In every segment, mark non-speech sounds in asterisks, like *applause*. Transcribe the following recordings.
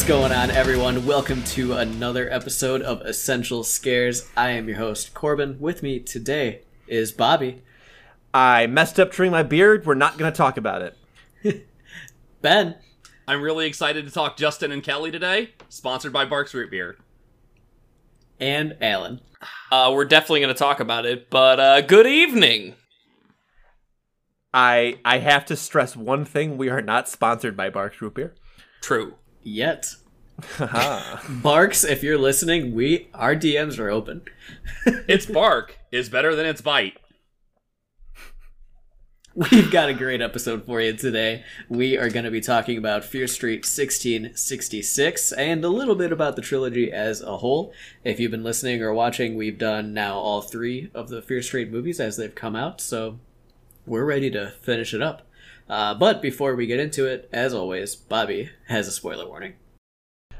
What's going on, everyone? Welcome to another episode of Essential Scares. I am your host, Corbin. With me today is Bobby, I messed up trimming my beard. We're not going to talk about it. *laughs* Ben, I'm really excited to talk Justin and Kelly today, sponsored by Barq's Root Beer. and Alan. Uh, we're definitely going to talk about it, but uh, good evening. I I have to stress one thing: we are not sponsored by Barq's Root Beer. True. Yet, Haha. *laughs* Barq's, if you're listening, we our DMs are open. *laughs* Its bark is better than its bite. We've got a great episode for you today. We are going to be talking about Fear Street 1666 and a little bit about the trilogy as a whole. If you've been listening or watching, we've done now all three of the Fear Street movies as they've come out, so we're ready to finish it up. Uh, but before we get into it, as always, Bobby has a spoiler warning.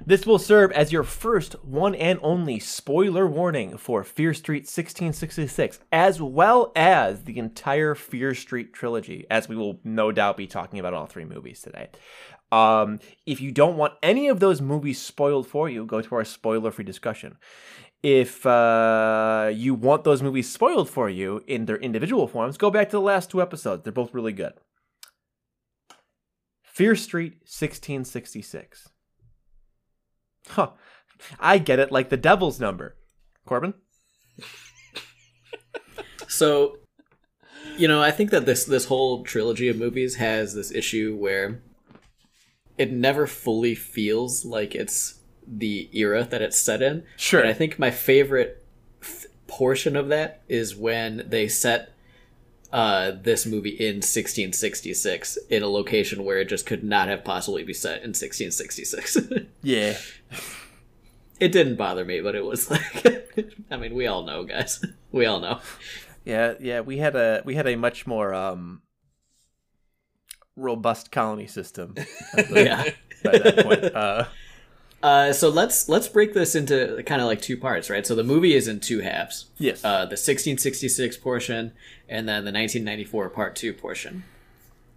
this will serve as your first one and only spoiler warning for Fear Street 1666, as well as the entire Fear Street trilogy, as we will no doubt be talking about all three movies today. Um, if you don't want any of those movies spoiled for you, go to our spoiler-free discussion. If uh, you want those movies spoiled for you in their individual forms, go back to the last two episodes. They're both really good. Fear Street 1666. Huh. I get it like the devil's number. Corbin? So, you know, I think that this this whole trilogy of movies has this issue where it never fully feels like it's the era that it's set in. Sure. And I think my favorite f- portion of that is when they set uh, this movie in 1666 in a location where it just could not have possibly be set in 1666. *laughs* Yeah. it didn't bother me, but it was like, *laughs* I mean, we all know, guys. *laughs* We all know. Yeah, yeah, we had a we had a much more um robust colony system Yeah. by that point. Uh Uh, so let's let's break this into kind of like two parts, right? So the movie is in two halves. yes. Uh, the 1666 portion and then the 1994 part two portion.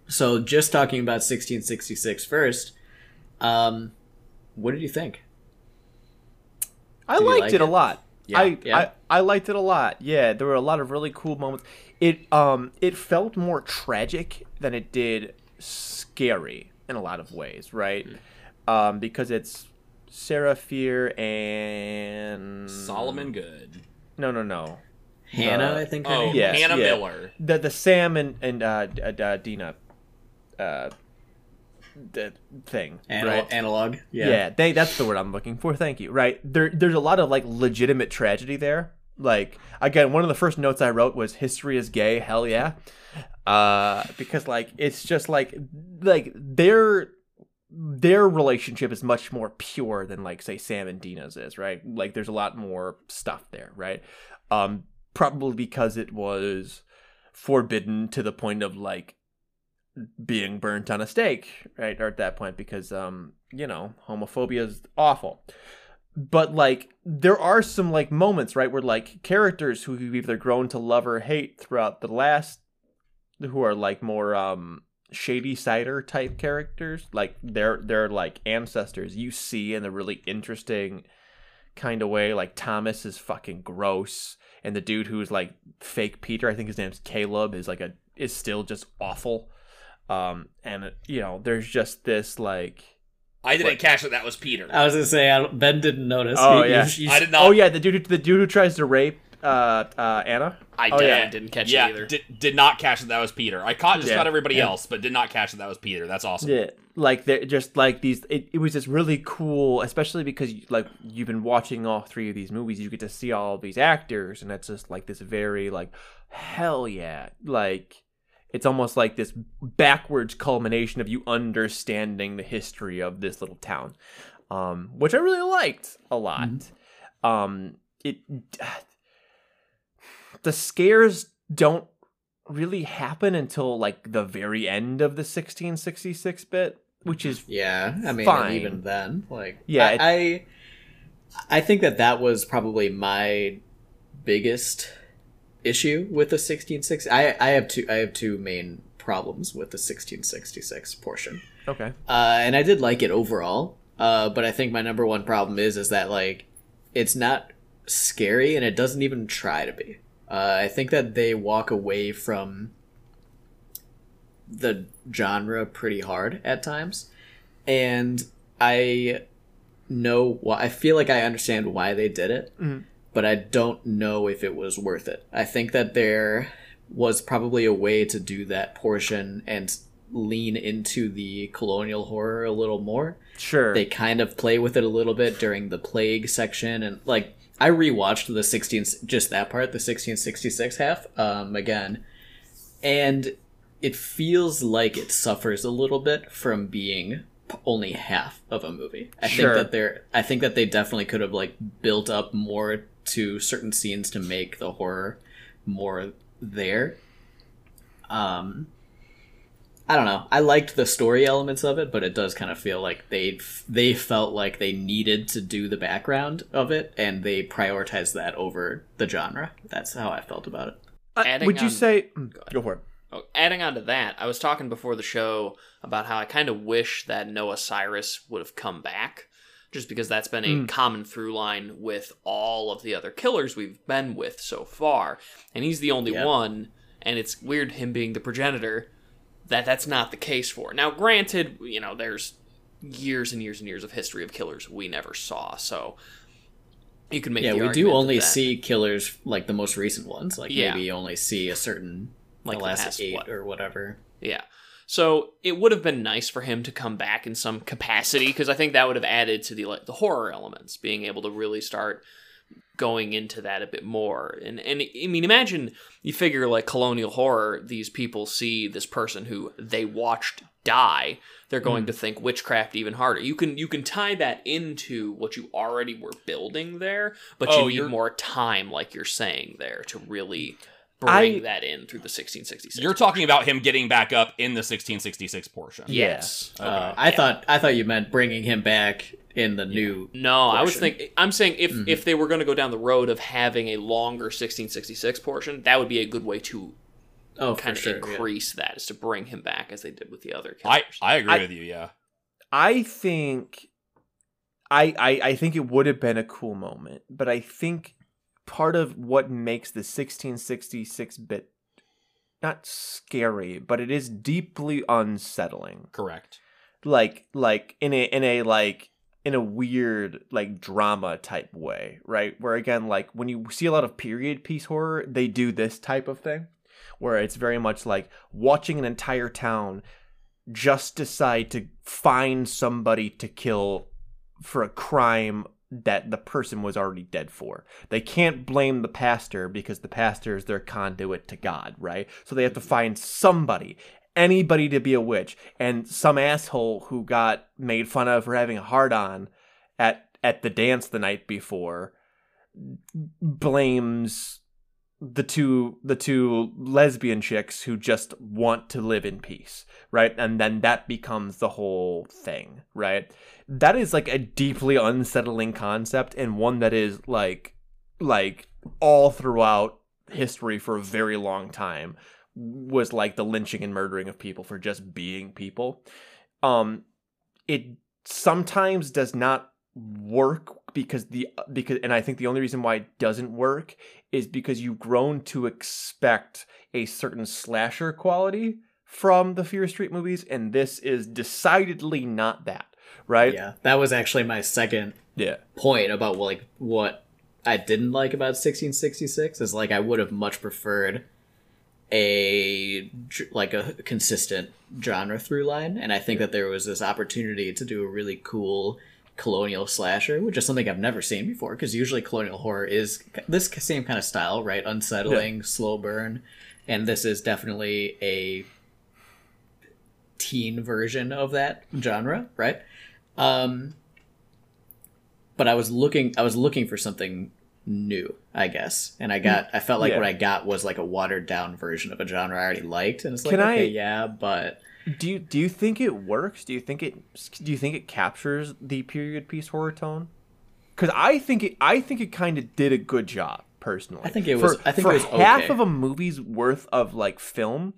So just talking about 1666 first, um, what did you think? I you liked like it, a lot. Yeah, I, yeah. I I liked it a lot. Yeah, there were a lot of really cool moments. It um it felt more tragic than it did scary in a lot of ways, right? Hmm. Um because it's Sarah Fier and Solomon Goode. No, no, no. Hannah, Uh, I think. Her Oh, name? Yes, Hannah yeah. Miller. The the Sam and and uh, d- uh Deena uh the thing, Anal- right? Analog. Yeah. Yeah. they that's the word I'm looking for. Thank you. Right. There there's a lot of like legitimate tragedy there. Like again, one of the first notes I wrote was history is gay, hell yeah. Uh because like it's just like like their their relationship is much more pure than like say Sam and Deena's is, right? Like there's a lot more stuff there, right? Um probably because it was forbidden to the point of like being burnt on a stake, right? Or at that point, because um, you know, homophobia is awful. But like, there are some like moments, right, where like characters who you've either grown to love or hate throughout the last, who are like more um Shadysider type characters, like they're they're like ancestors you see in a really interesting kind of way. Like Thomas is fucking gross, and the dude who's like fake Peter, I think his name's Caleb, is like a is still just awful um and you know there's just this like I didn't What? catch that that was Peter. I was gonna say I don't- Ben didn't notice. Oh, You- yeah. you- you- I did not. oh yeah the dude the dude who tries to rape uh uh anna I oh, did. yeah. Didn't catch yeah, it either. Did, did not catch that that was Peter. I caught just Yeah, about everybody yeah. else, but did not catch that that was Peter. That's awesome. yeah like they're just like these it, it was just really cool especially because like you've been watching all three of these movies you get to see all these actors and it's just like this very like hell yeah like it's almost like this backwards culmination of you understanding the history of this little town um which i really liked a lot um it the scares don't really happen until like the very end of the 1666 bit which is Yeah, I mean, Fine. even then, like, Yeah, I, I, I think that that was probably my biggest issue with the 1660. I, I have two, I have two main problems with the 1666 portion, okay uh, and I did like it overall. Uh, but I think my number one problem is is that like it's not scary and it doesn't even try to be. Uh, I think that they walk away from the genre pretty hard at times, and I know why. I feel like I understand why they did it, Mhm. but I don't know if it was worth it. I think that there was probably a way to do that portion and lean into the colonial horror a little more Sure. they kind of play with it a little bit during the plague section and like i rewatched the 16 just that part the 1666 half um again and it feels like it suffers a little bit from being only half of a movie i Sure. think that they're i think that they definitely could have like built up more to certain scenes to make the horror more there um I don't know. I liked the story elements of it, but it does kind of feel like they they felt like they needed to do the background of it, and they prioritized that over the genre. That's how I felt about it. Uh, adding would you say? mm, Go for it. Oh, adding on to that, I was talking before the show about how I kind of wish that Noah Cyrus would have come back, just because that's been a Mm. common through line with all of the other killers we've been with so far, and he's the only Yeah. one. And it's weird him being the progenitor that that's not the case for. Now, granted, you know, there's years and years and years of history of killers we never saw, so you can make yeah, we do only see killers like the most recent ones. Like Yeah. maybe you only see a certain Like the last past, eight what? or whatever. Yeah. So it would have been nice for him to come back in some capacity because I think that would have added to the like the horror elements, being able to really start going into that a bit more. And and I mean, imagine you figure like colonial horror, these people see this person who they watched die. They're going hmm. to think witchcraft even harder. You can you can tie that into what you already were building there, but Oh, you need you're- more time, like you're saying there, to really I- that in through the 1666. You're talking about him getting back up in the 1666 portion. yes. Uh, I thought I thought you meant bringing him back in the new. No, I was portion. thinking. I'm saying if Mhm. if they were going to go down the road of having a longer 1666 portion, that would be a good way to Oh, kind of sure. yeah. increase that, is to bring him back as they did with the other I. I agree I- with you, yeah. I think I, I I think it would have been a cool moment, but I think part of what makes the 1666 bit not scary, but it is deeply unsettling. Correct. Like like in a in a like in a weird like drama type way, right? Where again like when you see a lot of period piece horror, they do this type of thing where it's very much like watching an entire town just decide to find somebody to kill for a crime that the person was already dead for. They can't blame the pastor because the pastor is their conduit to God, right? So they have to mm-hmm. find somebody, anybody to be a witch. And some asshole who got made fun of for having a hard on at at the dance the night before mm, blames the two the two lesbian chicks who just want to live in peace right? And then that becomes the whole thing right? That is like a deeply unsettling concept and one that is like like all throughout history for a very long time was like the lynching and murdering of people for just being people. Um it sometimes does not work because the because and I think the only reason why it doesn't work is because you've grown to expect a certain slasher quality from the Fear Street movies and this is decidedly not that, right? Yeah, that was actually my second Yeah. point about like what I didn't like about 1666 is like I would have much preferred a like a consistent genre through line and I think that there was this opportunity to do a really cool colonial slasher which is something I've never seen before because usually colonial horror is this same kind of style right unsettling slow burn and this is definitely a teen version of that genre right um but I was looking I was looking for something new, I guess. And I got I felt like Yeah. what I got was like a watered down version of a genre I already liked and it's like Can I- okay, yeah, but Do you do you think it works? Do you think it do you think it captures the period piece horror tone? Cuz I think it I think it kind of did a good job personally. I think it was- for, I think for it was half okay. of a movie's worth of like film.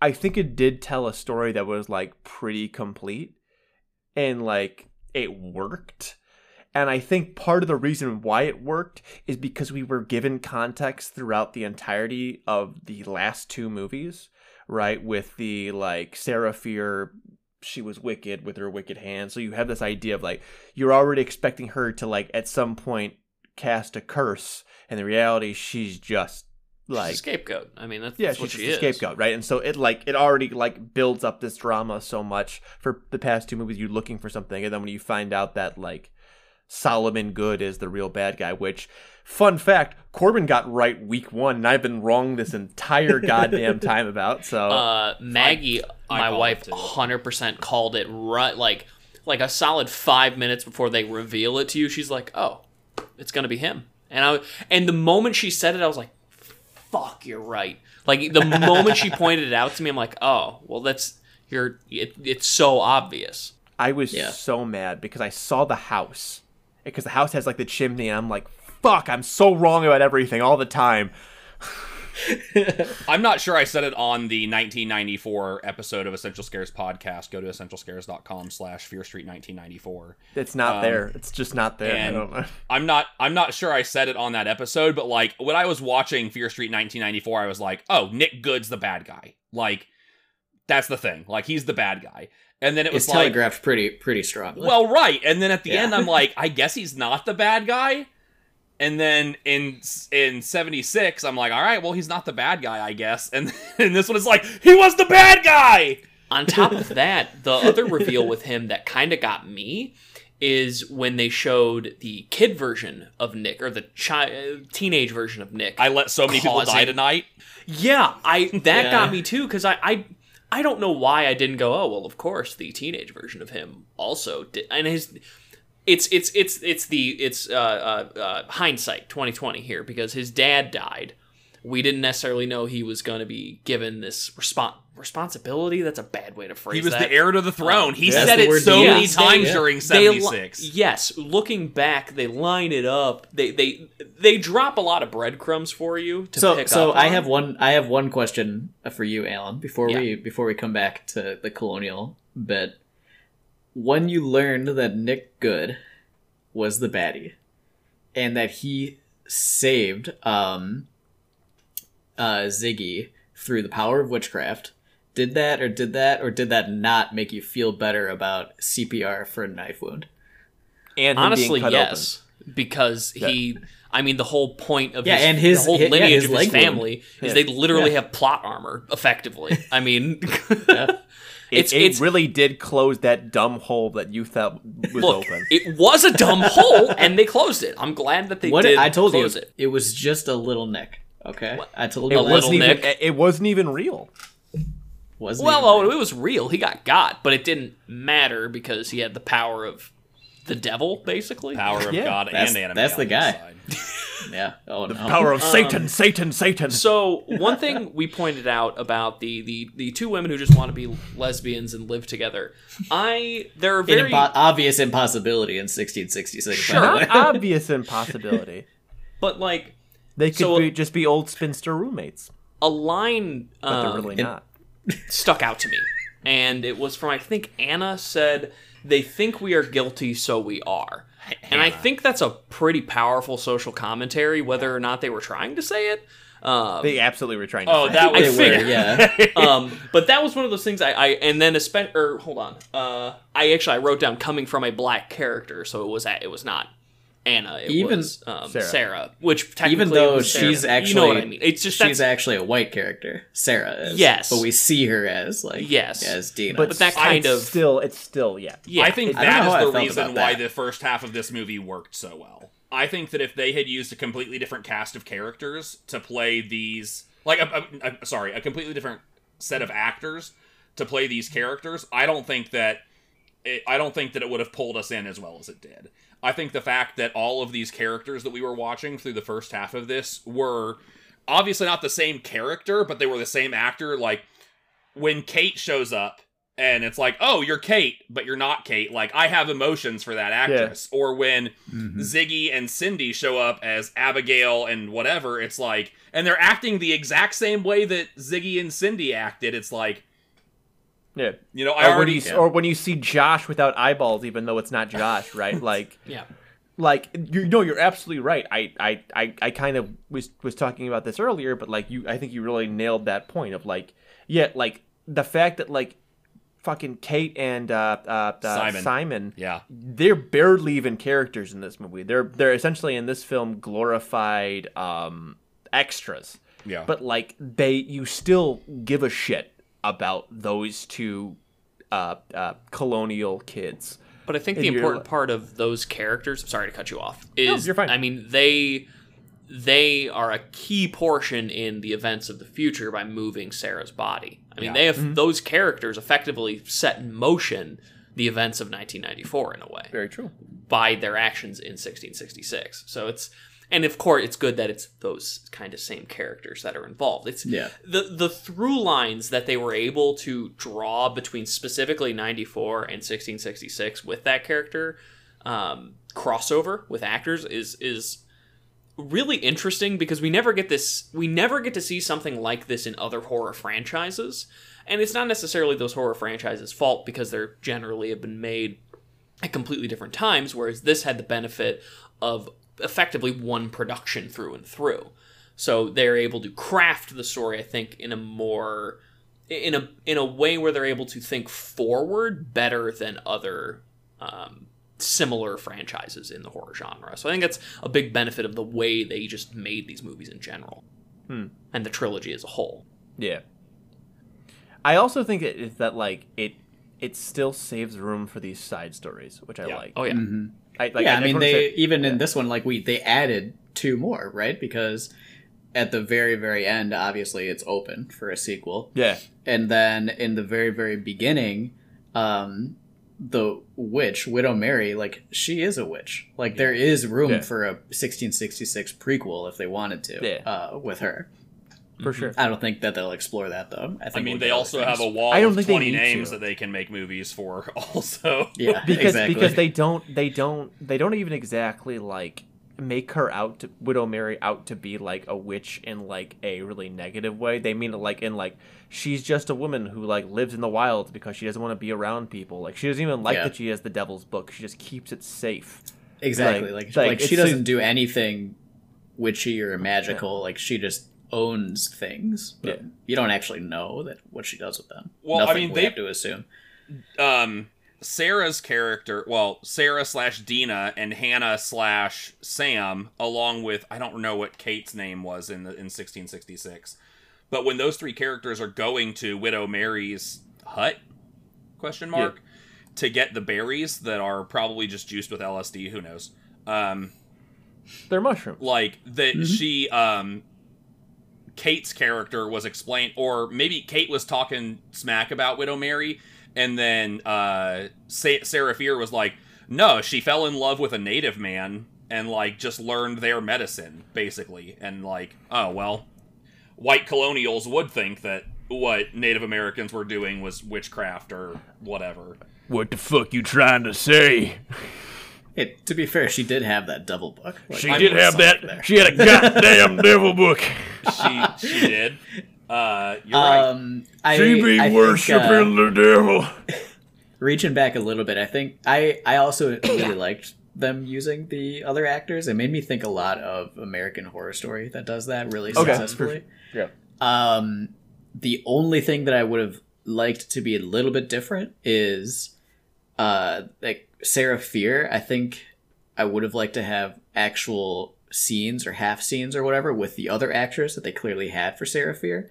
I think it did tell a story that was like pretty complete and like it worked. And I think part of the reason why it worked is because we were given context throughout the entirety of the last two movies, right? With the like Fear, she was wicked with her wicked hand. So you have this idea of like you're already expecting her to like at some point cast a curse, and the reality she's just like she's scapegoat. I mean, that's, yeah, that's she's just she a scapegoat, right? And so it like it already like builds up this drama so much for the past two movies. You're looking for something, and then when you find out that like Solomon Goode is the real bad guy, which fun fact, Corbin got right week one, and I've been wrong this entire *laughs* goddamn time about. So Uh, Maggie, I my called wife, hundred percent called it right, like like a solid five minutes before they reveal it to you. She's like, "Oh, it's gonna be him," and I and the moment she said it, I was like, "Fuck, you're right." Like the *laughs* moment she pointed it out to me, I'm like, "Oh, well, that's you're it, it's so obvious." I was Yeah. so mad because I saw the house because the house has like the chimney, and I'm like, fuck, I'm so wrong about everything all the time. I'm not sure I said it on the 1994 episode of Essential Scares podcast. Go to essentialscares.com slash Fear Street 1994. It's not Um, there. It's just not there. And *laughs* I'm not I'm not sure I said it on that episode, but like when I was watching Fear Street 1994, I was like, oh, Nick Goode's the bad guy. Like that's the thing. Like he's the bad guy. And then it was It's like telegraphed pretty pretty strongly. Well, right. And then at the Yeah. end, I'm *laughs* like, I guess he's not the bad guy. And then in in 76, I'm like, all right, well, he's not the bad guy, I guess. And, *laughs* and this one is like, he was the bad guy. On top of *laughs* that, the other reveal with him that kind of got me is when they showed the kid version of Nick or the chi- uh, teenage version of Nick. I let so many people die tonight. Yeah, I that Yeah. got me too because I, I I don't know why I didn't go. Oh well, of course the teenage version of him also did, and his it's it's it's it's the it's uh, uh, uh, hindsight twenty twenty here because his dad died. We didn't necessarily know he was going to be given this respon responsibility. That's a bad way to phrase He was that. the heir to the throne. he That's said it so many used. times Yeah. during They li- 76. yes, looking back, they line it up. They they they drop a lot of breadcrumbs for you to so pick so up. So I on. have one I have one question for you, Alan, before Yeah. we before we come back to the colonial bit. When you learned that Nick Goode was the baddie, and that he saved um uh Ziggy through the power of witchcraft, did that or did that or did that not make you feel better about CPR for a knife wound? And honestly yes because he i mean the whole point of Yeah, his, and his- whole hi- yeah, lineage his of his leg wound. family is Yeah. they literally Yeah. have plot armor effectively i mean *laughs* Yeah. *laughs* it, it's it really did close that dumb hole that you thought was look open. it was a dumb *laughs* hole and they closed it i'm glad that they what did I told you, close it it was just a little Nick. Okay, I told It A wasn't even. Nick. It wasn't even real. Wasn't well even oh Nick. it was real he got got but it didn't matter because he had the power of the devil basically Power of Yeah. God That's- and anime. that's the guy. side. *laughs* yeah. Oh no. Power of um, Satan, Satan, Satan. So one thing we pointed out about the, the the two women who just want to be lesbians and live together, I there are very impo- obvious impossibility in 1666. by the Sure. way. Obvious impossibility. *laughs* but like They could So- be, just be old spinster roommates, a line but um, they're really not. *laughs* stuck out to me, and it was from I think Anna said they think we are guilty, so we are. And I think that's a pretty powerful social commentary, whether or not they were trying to say it. Um, They absolutely were trying to. Oh, say that it. I They was were, figured. yeah. *laughs* um, but that was one of those things I, I and then especially or hold on, uh, I actually I wrote down coming from a black character, so it was it was not Anna, it Even was um, Sarah. Sarah. which technically Even though was Sarah. she's actually, you know what I mean. It's just she's actually a white character. Sarah is. Yes. but we see her as like Yes. as Deena. but, but that kind of- still, it's still, yeah. yeah. I think I don't that I is the reason why the first half of this movie worked so well. I think that if they had used a completely different cast of characters to play these, like, a, a- a- sorry, a completely different set of actors to play these characters, I don't think that it, I don't think that it would have pulled us in as well as it did. I think the fact that all of these characters that we were watching through the first half of this were obviously not the same character, but they were the same actor. Like when Kate shows up and it's like, oh, you're Kate, but you're not Kate. Like I have emotions for that actress. Or when Mhm. Ziggy and Cindy show up as Abigail and whatever, it's like, and they're acting the exact same way that Ziggy and Cindy acted. It's like, Yeah. You know, I Or when, already you, or when you see Josh without eyeballs, even though it's not Josh, right? *laughs* Like, Yeah. like you know, you're absolutely right. I, I, I, I kind of was was talking about this earlier, but like you, I think you really nailed that point of like, yeah, like the fact that like, fucking Kate and uh, uh, uh Simon. Simon, yeah, they're barely even characters in this movie. They're they're essentially in this film glorified um extras. yeah, But like they you still give a shit about those two uh, uh colonial kids. But I think And the important part of those characters, sorry to cut you off, is you're fine. I mean they they are a key portion in the events of the future by moving Sarah's body. I mean, Yeah. they have Mm-hmm. those characters effectively set in motion the events of 1994 in a way Very true. by their actions in 1666. So it's and of course it's good that it's those kind of same characters that are involved. It's Yeah. the the through lines that they were able to draw between specifically 94 and 1666 with that character um, crossover with actors is is really interesting because we never get this we never get to see something like this in other horror franchises and it's not necessarily those horror franchises fault because they're generally have been made at completely different times whereas this had the benefit of effectively one production through and through so they're able to craft the story i think in a more in a in a way where they're able to think forward better than other um, similar franchises in the horror genre. So I think that's a big benefit of the way they just made these movies in general, Hmm. and the trilogy as a whole. Yeah. I also think it is that like it it still saves room for these side stories, which I Yeah. like. Oh yeah, I, like, yeah, I, just mean they say- even in this one like we they added two more, right? Because at the very very end, obviously it's open for a sequel. yeah, and then in the very very beginning um the witch widow mary like she is a witch like there is room Yeah. for a 1666 prequel if they wanted to Yeah. uh with her for mm-hmm. sure. i don't think that they'll explore that though i, think I mean, we'll they also things. have a wall I don't of think they twenty names to. that they can make movies for. *laughs* Also, yeah because exactly. because they don't they don't they don't even exactly like make her out to widow mary out to be like a witch in like a really negative way they mean it like in like she's just a woman who like lives in the wilds because she doesn't want to be around people like she doesn't even like Yeah. that she has the devil's book she just keeps it safe exactly like- like like, like, she doesn't do anything witchy or magical like she just owns things but Yeah. you don't actually know that what she does with them Well, I mean, we they- have to assume um, Sarah's character, well, Sarah slash Deena and Hannah slash Sam, along with I don't know what Kate's name was in the in 1666, but when those three characters are going to Widow Mary's hut, question mark, to get the berries that are probably just juiced with LSD, who knows? Um, they're mushrooms like that Mhm. she um Kate's character was explained or maybe Kate was talking smack about Widow Mary and then uh Sarah Fier was like no she fell in love with a native man and like just learned their medicine basically. And like oh well white colonials would think that what Native Americans were doing was witchcraft or whatever. What the fuck you trying to say It, to be fair, she did have that devil book. Like, she I did have that there. she had a goddamn *laughs* devil book she she did uh you're right Um, I, she be I think, worshiping uh, the devil *laughs* reaching back a little bit, I think I I also really liked them using the other actors. It made me think a lot of American Horror Story that does that really Okay, successfully. yeah Um, the only thing that I would have liked to be a little bit different is, uh, like Sarah Fier. I think I would have liked to have actual scenes or half scenes or whatever with the other actors that they clearly had for Sarah Fier,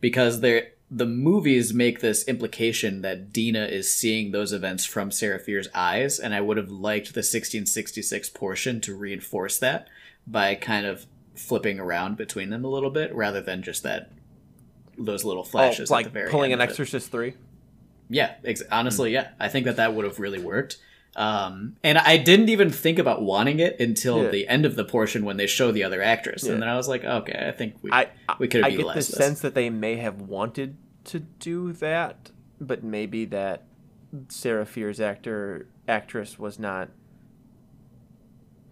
because they're the movies make this implication that Deena is seeing those events from Sarah Fier's eyes, and I would have liked the 1666 portion to reinforce that by kind of flipping around between them a little bit rather than just that those little oh, flashes oh, like the very pulling an exorcist 3 Yeah, ex- honestly, yeah, I think that that would have really worked. Um, and I didn't even think about wanting it until Yeah. the end of the portion when they show the other actress, Yeah. and then I was like, okay, I think we I we could I have get the this. sense that they may have wanted to do that, but maybe that Sarah Fier's actor actress was not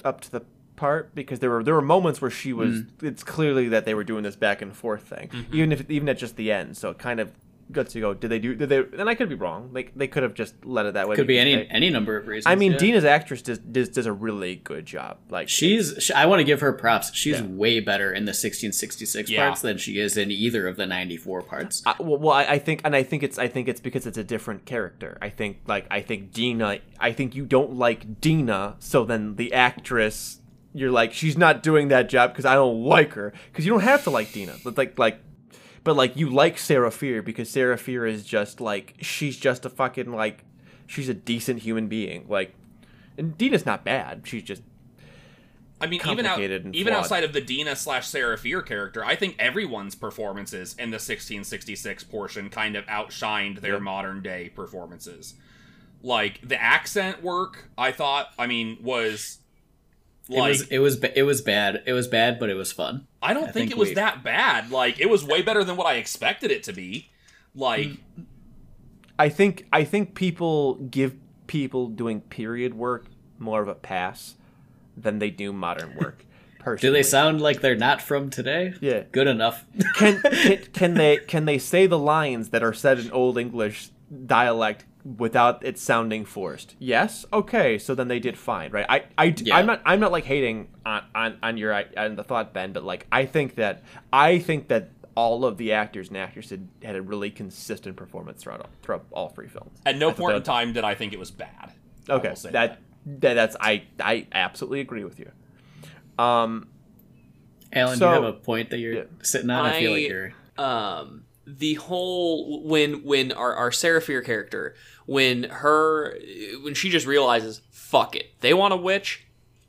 up to the part because there were there were moments where she was. Mm-hmm. It's clearly that they were doing this back and forth thing, even if even at just the end. So it kind of Gutsy go, did they do? Did they? And I could be wrong. Like they could have just let it that way. Could be any they- any number of reasons. I mean, yeah. Deena's actress does, does does a really good job. Like She's. She, I want to give her props. She's Yeah. way better in the 1666 Yeah. parts than she is in either of the 94 parts. I, well, well I, I think, and I think it's, I think it's because it's a different character. I think, like, I think Deena, I think you don't like Deena, so then the actress, you're like, she's not doing that job because I don't like her. Because you don't have to like Deena, but like, like, but like, you like Sarah Fier because Sarah Fier is just like, she's just a fucking like, she's a decent human being. Like, and Deena's not bad. She's just I mean, even out, even outside of the Deena slash Sarah Fier character, I think everyone's performances in the 1666 portion kind of outshined their Yep. modern day performances. Like the accent work, I thought, I mean, was it was. It was. ba- It was bad. It was bad, but it was fun. I don't I think, think it was we- that bad. Like it was way better than what I expected it to be. Like I think I think people give people doing period work more of a pass than they do modern work. *laughs* Do they sound like they're not from today? Yeah. Good enough. Can, *laughs* can can they can they say the lines that are said in Old English dialect without it sounding forced? Yes. Okay. So then they did fine, right? I I Yeah. I'm not I'm not like hating on on on your on the thought Ben, but like I think that I think that all of the actors and actresses had, had a really consistent performance throughout all, throughout all three films. at no I thought point in time did I think it was bad. Okay, will say that, that that's I I absolutely agree with you. Um, Alan, So- do you have a point that you're Yeah. sitting on? I, feel like you're. um the whole when when our our Sarah Fier character when her when she just realizes fuck it they want a witch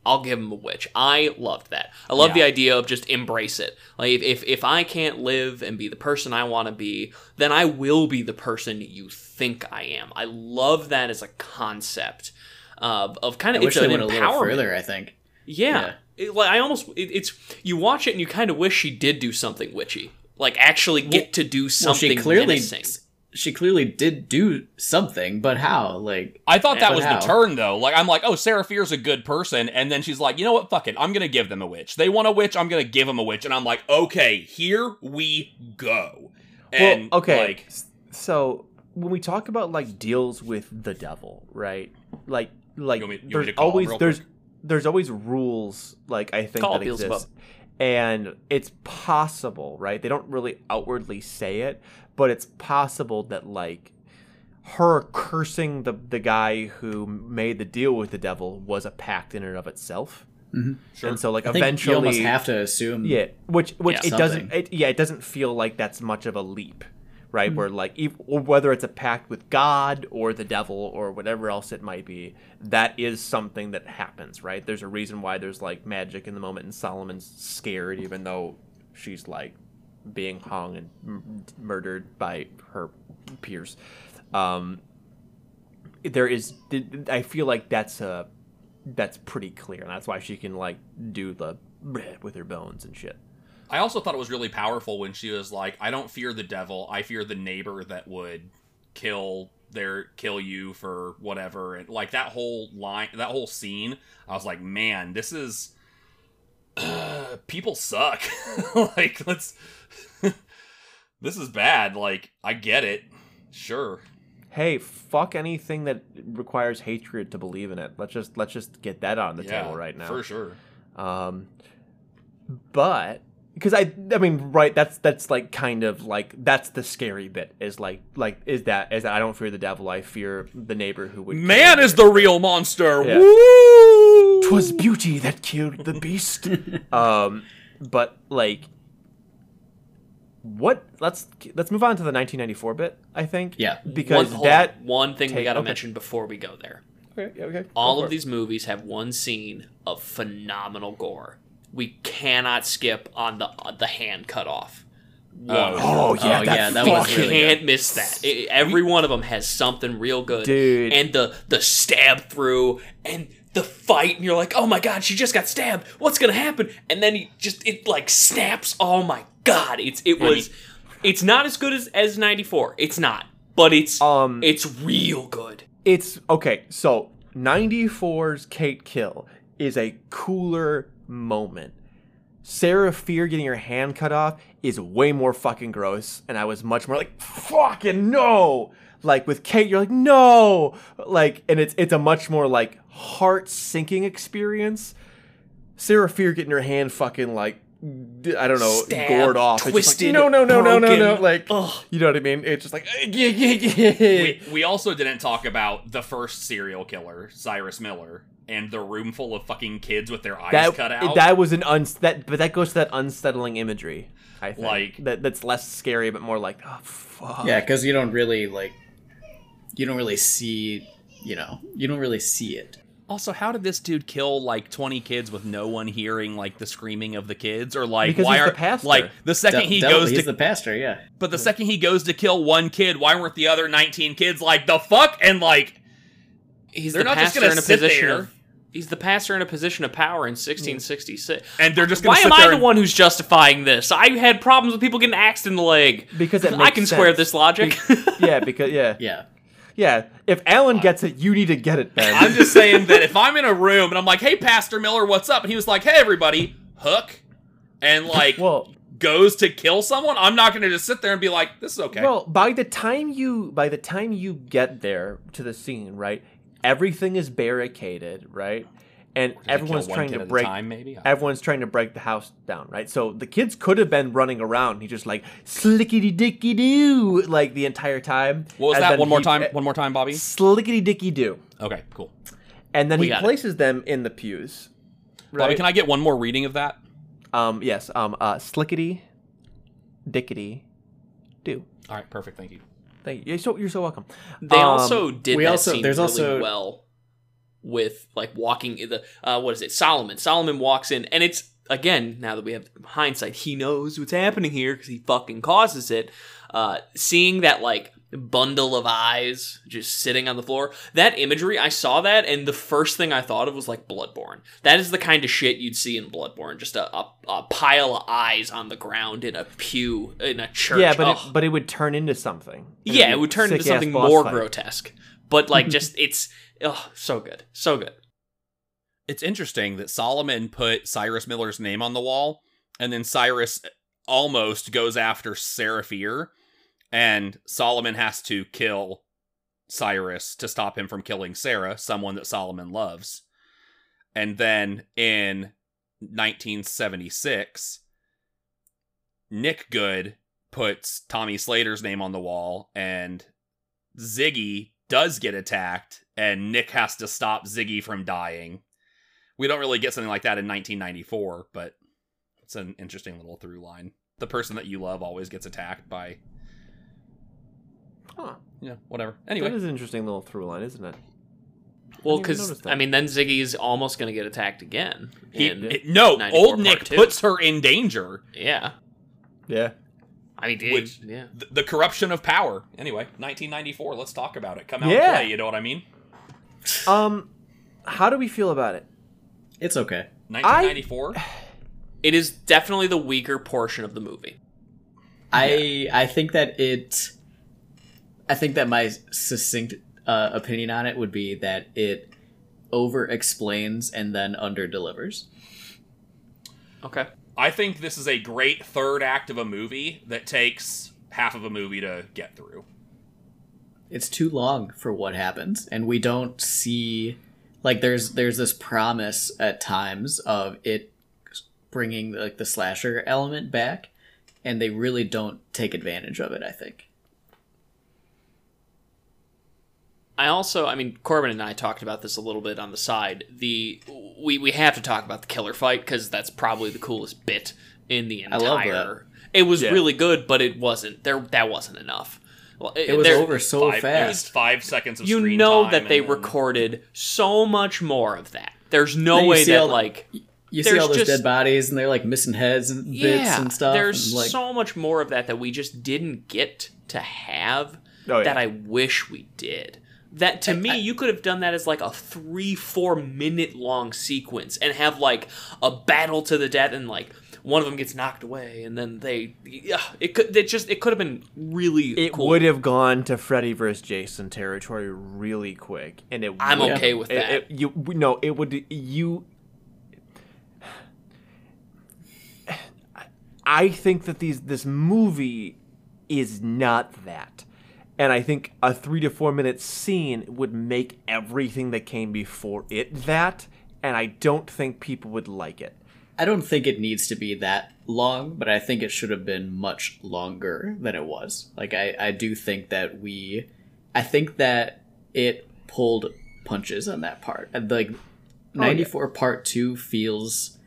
I'll give them a witch. I loved that. I love Yeah. the idea of just embrace it. Like if, if if I can't live and be the person I want to be, then I will be the person you think I am. I love that as a concept of of kind I of wish it's an went a little empowerment. further. I think. Yeah. Yeah. It, like I almost it, it's you watch it and you kind of wish she did do something witchy. Like actually get to do Well, something she clearly. menacing. She clearly did do something, but how? Like I thought that was how? the turn, though. Like, I'm like, oh, Sarah Fier's a good person. And then she's like, you know what? Fuck it. I'm going to give them a witch. They want a witch. I'm going to give them a witch. And I'm like, okay, here we go. And, well, okay. like, so when we talk about like deals with the devil, right? Like like You want me- you want there's to call him always there's quick? there's always rules like I think Call that Beelzebub. exist. And it's possible, right? They don't really outwardly say it, but it's possible that like her cursing the the guy who made the deal with the devil was a pact in and of itself. Mm-hmm. sure. And so like I think eventually you almost have to assume. yeah, which which Yeah, it doesn't. It, yeah, it doesn't feel like that's much of a leap, right? Mm-hmm. Where like, or whether it's a pact with God or the devil or whatever else it might be, that is something that happens, right? There's a reason why there's like magic in the moment, and Solomon's scared, even though she's like being hung and m- murdered by her peers. Um, there is, I feel like that's a that's pretty clear, and that's why she can like do the with her bones and shit. I also thought it was really powerful when she was like, I don't fear the devil. I fear the neighbor that would kill their kill you for whatever and like that whole line that whole scene i was like man this is uh, *sighs* people suck *laughs* like let's *laughs* this is bad like i get it sure Hey, fuck anything that requires hatred to believe in it. Let's just let's just get that on the yeah table right now. for sure Um, but because I, I mean, right? That's that's like kind of like that's the scary bit. Is like like is that is that I don't fear the devil. I fear the neighbor who would. man is the real monster Yeah. Woo! Twas beauty that killed the beast. *laughs* um, but like, what? Let's let's move on to the 1994 bit. I think. Yeah. Because one, that. on. one thing we got to okay. mention before we go there. Okay. Yeah, okay. All Go of it. these movies have one scene of phenomenal gore. We cannot skip on the on the hand cut off. One. Oh yeah, Oh, that, yeah, that was fucking- really can't miss that. It- every one of them has something real good, Dude. And the the stab through and the fight, and you're like, oh my god, she just got stabbed. What's gonna happen? And then he just it like snaps. Oh my god, it's it was. It's not as good as as '94. It's not, but it's Um, it's real good. It's okay. So 94's Kate Kill is a cooler moment Sarah Fier getting her hand cut off is way more fucking gross, and I was much more like, fucking no. Like with Kate, you're like, no. Like, and it's it's a much more like heart sinking experience. Sarah Fier getting her hand fucking like I don't know, Stabbed, gored off. Twisted, like, no, no, no, no, no, no. Like, Ugh. you know what I mean? It's just like, yeah, yeah, yeah. we, we also didn't talk about the first serial killer, Cyrus Miller, and the room full of fucking kids with their eyes that cut out. that was an uns that but that goes to that unsettling imagery. I think Like- that that's less scary but more like oh fuck. Yeah, because you don't really like, you don't really see, you know, you don't really see it. Also, how did this dude kill like 20 kids with no one hearing like the screaming of the kids or like Because why he's the are pastor. like the second he Del- goes he's to the pastor, yeah. but the second he goes to kill one kid, why weren't the other 19 kids like the fuck and like He's They're the not just gonna in a sit position there. of. He's the pastor in a position of power in 1666. and they're just gonna Why sit am I there the and- one who's justifying this? I had problems with people getting axed in the leg. Because it I makes can square this logic. yeah, because yeah, *laughs* Yeah. yeah. If Alan gets it, you need to get it, Ben. I'm just saying that if I'm in a room and I'm like, "Hey, Pastor Miller, what's up?" and he was like, "Hey, everybody, hook," and like *laughs* well, goes to kill someone, I'm not going to just sit there and be like, "This is okay." well. By the time you by the time you get there to the scene, right? Everything is barricaded, right? And everyone's trying to break. time, maybe. Everyone's trying to break the house down, right? So the kids could have been running around. He just like slickety dicky doo like the entire time. What was And that? One more he- time. One more time, Bobby. Slickety dicky doo. Okay, cool. And then We he got it. places them in the pews. Right? Bobby, can I get one more reading of that? Um, yes. Um, uh, slickety, dickety, do. All right, perfect. Thank you. Thank you. You're so you're so welcome. They Um, also did we that also- scene there's really also- well with like walking the uh, what is it? Solomon. Solomon walks in, and it's again now that we have hindsight, he knows what's happening here because he fucking causes it. Uh, seeing that like bundle of eyes just sitting on the floor, that imagery, I saw that, and the first thing I thought of was like Bloodborne. That is the kind of shit you'd see in Bloodborne, just a, a, a pile of eyes on the ground in a pew in a church. Yeah, but Ugh. it, but it would turn into something. Yeah, be it would turn into something more fight. grotesque. But like *laughs* just it's oh so good. So good. It's interesting that Solomon put Cyrus Miller's name on the wall, and then Cyrus almost goes after Sarah Fier, and Solomon has to kill Cyrus to stop him from killing Sarah, someone that Solomon loves. And then in 1976, Nick Goode puts Tommy Slater's name on the wall, and Ziggy does get attacked, and Nick has to stop Ziggy from dying. We don't really get something like that in 1994, but it's an interesting little through line. The person that you love always gets attacked by, Huh. you know, whatever. Anyway, That is an interesting little through line, isn't it? Well, because notice I mean, then Ziggy's almost going to get attacked again. he, it- no, old Nick two. puts her in danger. yeah, Yeah. I mean, dude, Which- yeah. The, the corruption of power. Anyway, 1994. Let's talk about it. Come out Yeah. and play. You know what I mean? Um, how do we feel about it? It's okay. 1994. *sighs* It is definitely the weaker portion of the movie. I I think that it. I think that my succinct uh, opinion on it would be that it over explains and then under delivers. Okay. I think this is a great third act of a movie that takes half of a movie to get through. It's too long for what happens, and we don't see like there's there's this promise at times of it bringing like the slasher element back, and they really don't take advantage of it. I think. I also, I mean, Corbin and I talked about this a little bit on the side. The we we have to talk about the killer fight because that's probably the coolest bit in the I love entire. It was Yeah. really good, but it wasn't there. That wasn't enough. Well, It was over so five, fast. Five seconds of You screen know time that they then- recorded so much more of that. There's no way see that the- like You see all those just- dead bodies, and they're like missing heads and bits yeah, and stuff. there's and, like, so much more of that that we just didn't get to have Oh, yeah. that I wish we did. That to me, you could have done that as like a three, four minute long sequence and have like a battle to the death, and like one of them gets knocked away, and then they, yeah, it could, it just, it could have been really. It cool. would have gone to Freddy vs. Jason territory really quick, and it. I'm would- okay with it- that. it- you no, it would you. I think that these this movie is not that. And I think a three to four minute scene would make everything that came before it that, and I don't think people would like it. I don't think it needs to be that long, but I think it should have been much longer than it was. Like I, I do think that we I think that it pulled punches on that part. Like 94 part 2 feels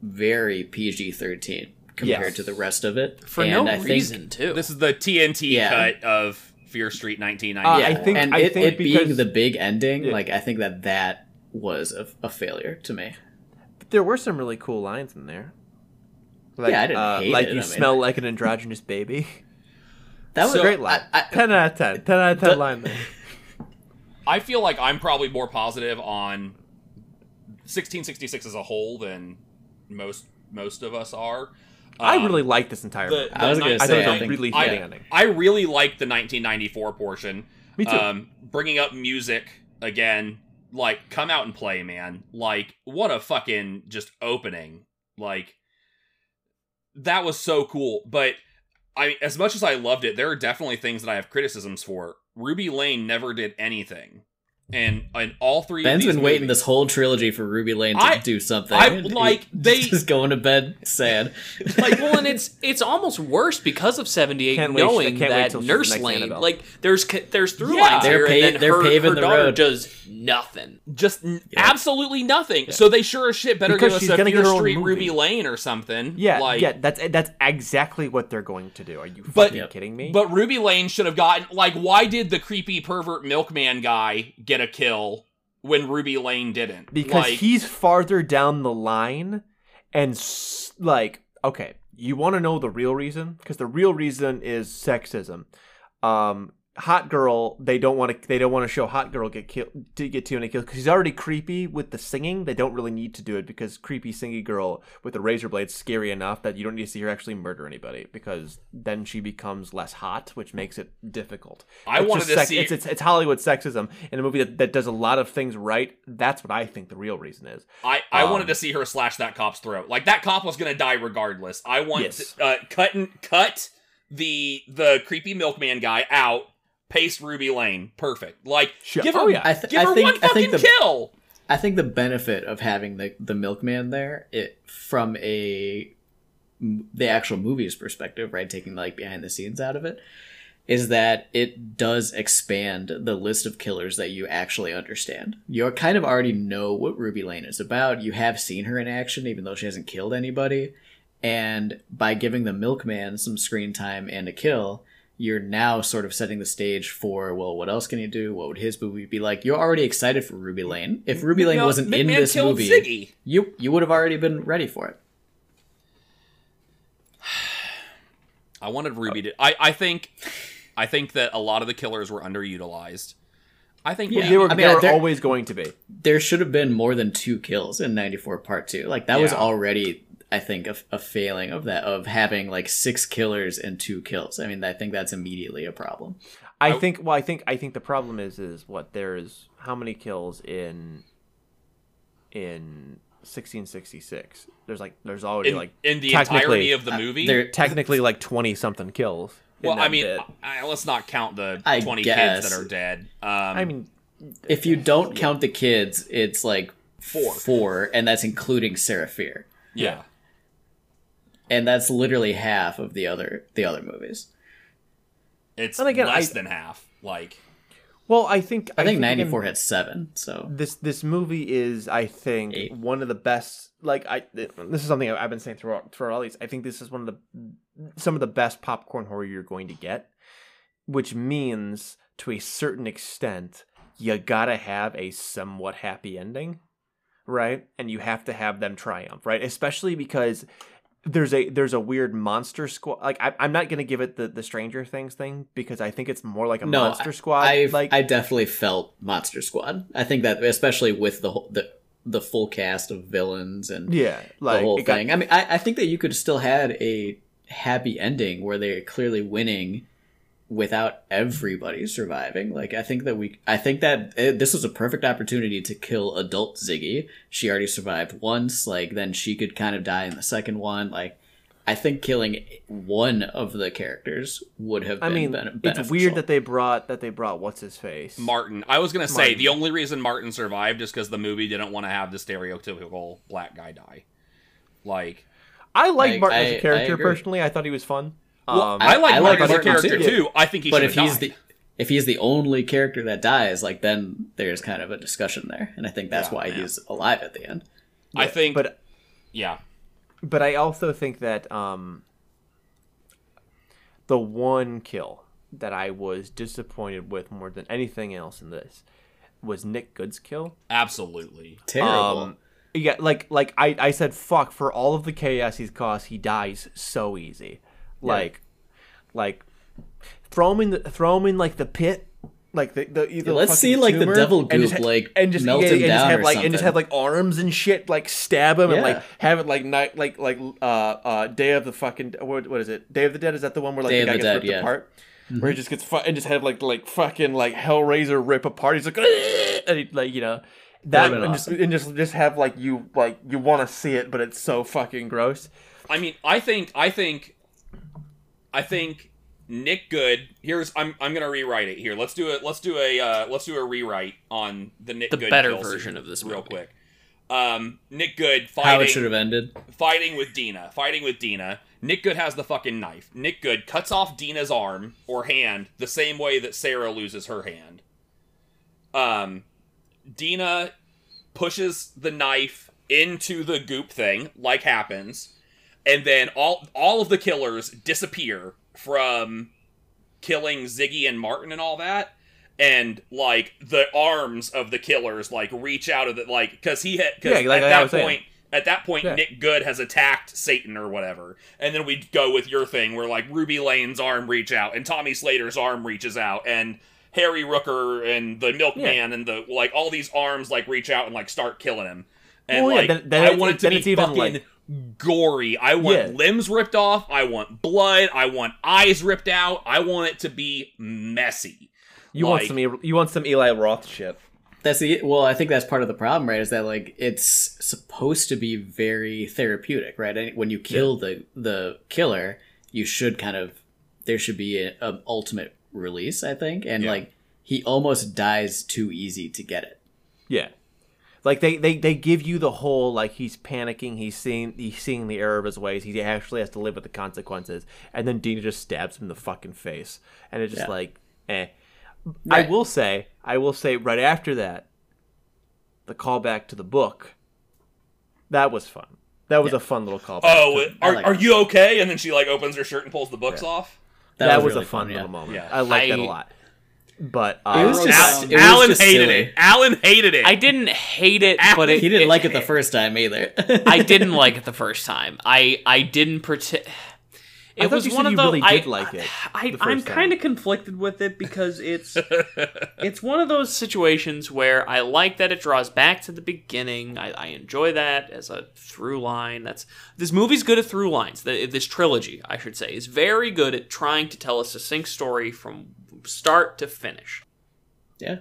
very PG-13 compared Yes. to the rest of it. for And no I think- reason too. This is the TNT Yeah. cut of Fear Street Uh, 1990. I think- and I it, think it being the big ending, Yeah. like I think that that was a, a failure to me. But There were some really cool lines in there. Like, Yeah, I didn't uh, hate like it, you I mean- smell like an androgynous baby. *laughs* That was So- Great line. I, I, 10 out of 10. 10 out of 10 The- line there. *laughs* I feel like I'm probably more positive on 1666 as a whole than most most of us are. I Um, really like this entire the- movie. I was gonna I thought say, it was think- really I- fitting ending. I really like the 1994 portion. Me too. Um, bringing up music again, like come out and play, man. Like what a fucking just opening. Like that was so cool. But I, as much as I loved it, there are definitely things that I have criticisms for. Ruby Lane never did anything, and in all three. Ben's of these been waiting movies- this whole trilogy for Ruby Lane to I- do something. I- *laughs* like, he- *laughs* they- just going to bed sad. *laughs* like well and it's it's almost worse because of 78 Can't wait- I knowing wait that till she's the nurse lane Annabelle. like there's there's through Yeah. lines They're here pa- and then they're her, paving her the daughter road. does nothing just n- absolutely nothing. Yeah. So they sure as shit better Because give us she's a gonna Fear get her own Street movie. Ruby Lane or something. yeah, like, yeah, that's that's exactly what they're going to do. Are you But- fucking Yep. kidding me? But Ruby Lane should have gotten like why did the creepy pervert milkman guy get a kill when Ruby Lane didn't? because like, he's farther down the line and s- like okay you want to know the real reason because the real reason is sexism um hot girl they don't want to they don't want to show hot girl get killed to get Tiana killed because she's already creepy with the singing they don't really need to do it because creepy singing girl with the razor blade scary enough that you don't need to see her actually murder anybody because then she becomes less hot which makes it difficult I It's wanted to sex- see it's, it's, it's Hollywood sexism in a movie that, that does a lot of things right. That's what I think the real reason is. I, I um, wanted to see her slash that cop's throat. Like that cop was gonna die regardless. I want Yes. to, uh, cut and cut the the creepy milkman guy out. Paste Ruby Lane, perfect. Like Sure. give her, Oh, yeah. I, th- give I her think one I fucking think the kill. I think the benefit of having the the milkman there, it from a the actual movie's perspective, right, taking like behind the scenes out of it, is that it does expand the list of killers that you actually understand. You kind of already know what Ruby Lane is about. You have seen her in action, even though she hasn't killed anybody. And by giving the milkman some screen time and a kill, you're now sort of setting the stage for well, what else can he do? What would his movie be like? You're already excited for Ruby Lane. If Ruby Lane No, wasn't in McMahon this movie, Ziggy. you you would have already been ready for it. *sighs* I wanted Ruby to. I, I think, I think that a lot of the killers were underutilized. I think Yeah. They were, I mean, they were they're- always going to be. There should have been more than two kills in '94 Part Two. Like that was already, I think, a, a failing of that of having like six killers and two kills. I mean, I think that's immediately a problem. I I- think. Well, I think. I think the problem is, is what there's how many kills in in 1666. There's like there's already in, like in the technically- entirety of the Uh, movie. there- technically like 20 something kills. well, I mean. I, let's not count the I twenty guess. kids that are dead. Um, I mean, If you don't count the kids, it's like Four. four, and that's including Sarah Fier, yeah. And that's literally half of the other the other movies. It's And again, less I- than half. Like, well, I think I think '94 had seven, so this this movie is i think Eight. one of the best like i this is something i've been saying throughout throughout all these i think this is one of the some of the best popcorn horror you're going to get which means to a certain extent you gotta have a somewhat happy ending right and you have to have them triumph right especially because there's a there's a weird monster squad like I, i'm not gonna give it the the stranger things thing because i think it's more like a No, monster squad I like I definitely felt Monster Squad. I think that especially with the whole, the the full cast of villains and yeah like the whole it got- thing. I mean, I, I think that you could still had a happy ending where they're clearly winning without everybody surviving. Like I think that we, I think that eh, this was a perfect opportunity to kill adult Ziggy. She already survived once. Like then she could kind of die in the second one. Like. I think killing one of the characters would have. I been mean, bene- it's weird that they brought that they brought what's his face. Martin. I was gonna say Martin. the only reason Martin survived is because the movie didn't want to have the stereotypical black guy die. Like, I like I- Martin I- as a character agree. personally. I thought he was fun. Well, Um, I like I Martin like as a character too. too. I think he but if he's died. the if he's the only character that dies, like then there's kind of a discussion there, and I think that's Yeah, why yeah. he's alive at the end. I think, but yeah, but I also think that um, the one kill that I was disappointed with more than anything else in this was Nick Goode's kill. absolutely. Terrible. Um, yeah, like like I, I said, fuck for all of the chaos he's caused, he dies so easy. Like, like throw him in the throw him in like the pit, like the the. the let's see, like, the tumor, devil and just goop, like, and just melt yeah, him and just down have or like and just have like arms and shit, like stab him and like have it like night like like uh uh Day of the fucking what what is it? Day of the Dead is that the one where like Day the of guy the gets Dead, ripped yeah. Mm-hmm. apart. Where he just gets fu- and just have like like fucking like Hellraiser rip apart. He's like, and he, like you know that Would've and just, awesome. and just just have like you like you want to see it, but it's so fucking gross. I mean, I think, I think, I think Nick Goode. Here's, I'm, I'm gonna rewrite it here. Let's do it. Let's do a, uh, let's do a rewrite on the Nick The Good better kill version of this real movie. quick. Um, Nick Goode fighting. How fighting, it should have ended. fighting with Deena, fighting with Deena. Nick Goode has the fucking knife. Nick Goode cuts off Deena's arm or hand the same way that Sarah loses her hand. Um, Deena pushes the knife into the goop thing, like happens, and then all all of the killers disappear from killing Ziggy and Martin and all that. And like the arms of the killers like reach out of the like because he had because Yeah, like at I that was saying. point at that point Yeah. Nick Goode has attacked Satan or whatever, and then we go with your thing where like Ruby Lane's arm reach out and Tommy Slater's arm reaches out and Harry Rooker and the Milkman and the like all these arms like reach out and like start killing him. And Well, yeah, like then- then I want it to be it's even, fucking like- gory. I want Yeah. limbs ripped off. I want blood. I want eyes ripped out. I want it to be messy. You want some E- you want some Eli Roth shit. That's the well. I think that's part of the problem, right? Is that like it's supposed to be very therapeutic, right? And when you kill the the killer, you should kind of there should be a, a ultimate release, I think, and Yeah. like he almost dies too easy to get it. Yeah. Like they, they, they give you the whole like he's panicking, he's seeing he's seeing the error of his ways, he actually has to live with the consequences, and then Deena just stabs him in the fucking face, and it's just Yeah. like, eh. I will say, I will say, right after that, the callback to the book, that was fun. That was Yeah. a fun little callback. Oh, to- are, like are you okay? And then she like opens her shirt and pulls the books off. that, was, really a fun, yeah. little moment. Yeah. I like that a lot. But It uh, was Al- it was Alan just hated silly. it. Alan hated it. I didn't hate it, He but it, He didn't it- like it the first time either. I didn't *laughs* like it the first time. I I didn't pretend. It thought was one of the. really I, did like it I, the I'm kind of conflicted with it because it's *laughs* it's one of those situations where I like that it draws back to the beginning. I, I enjoy that as a through line. That's this movie's good at through lines. The, this trilogy, I should say, is very good at trying to tell a succinct story from start to finish. yeah,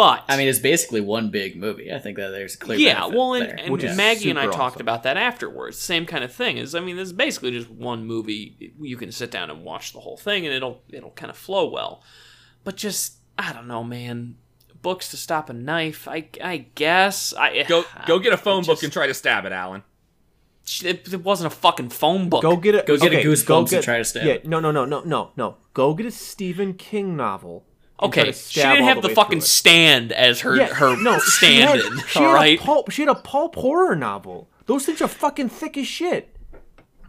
But I mean, it's basically one big movie. I think that there's a clear. yeah, benefit well, and, there. and Which is Maggie and I super talked about that afterwards. Same kind of thing. Is I mean, this is basically just one movie. You can sit down and watch the whole thing, and it'll it'll kind of flow well. But just I don't know, man. Books to stop a knife. I I guess I *sighs* go go get a phone it book just- and try to stab it, Alan. It, it wasn't a fucking phone book. Go get a Go get a Goosebumps go and get- try to stab Yeah, it. no, no, no, no, no, no. Go get a Stephen King novel. And try okay, she didn't have the the, fucking stand as her Yeah, her no, she stand had, in. she had right. a pulp. She had a pulp horror novel. Those things are fucking thick as shit.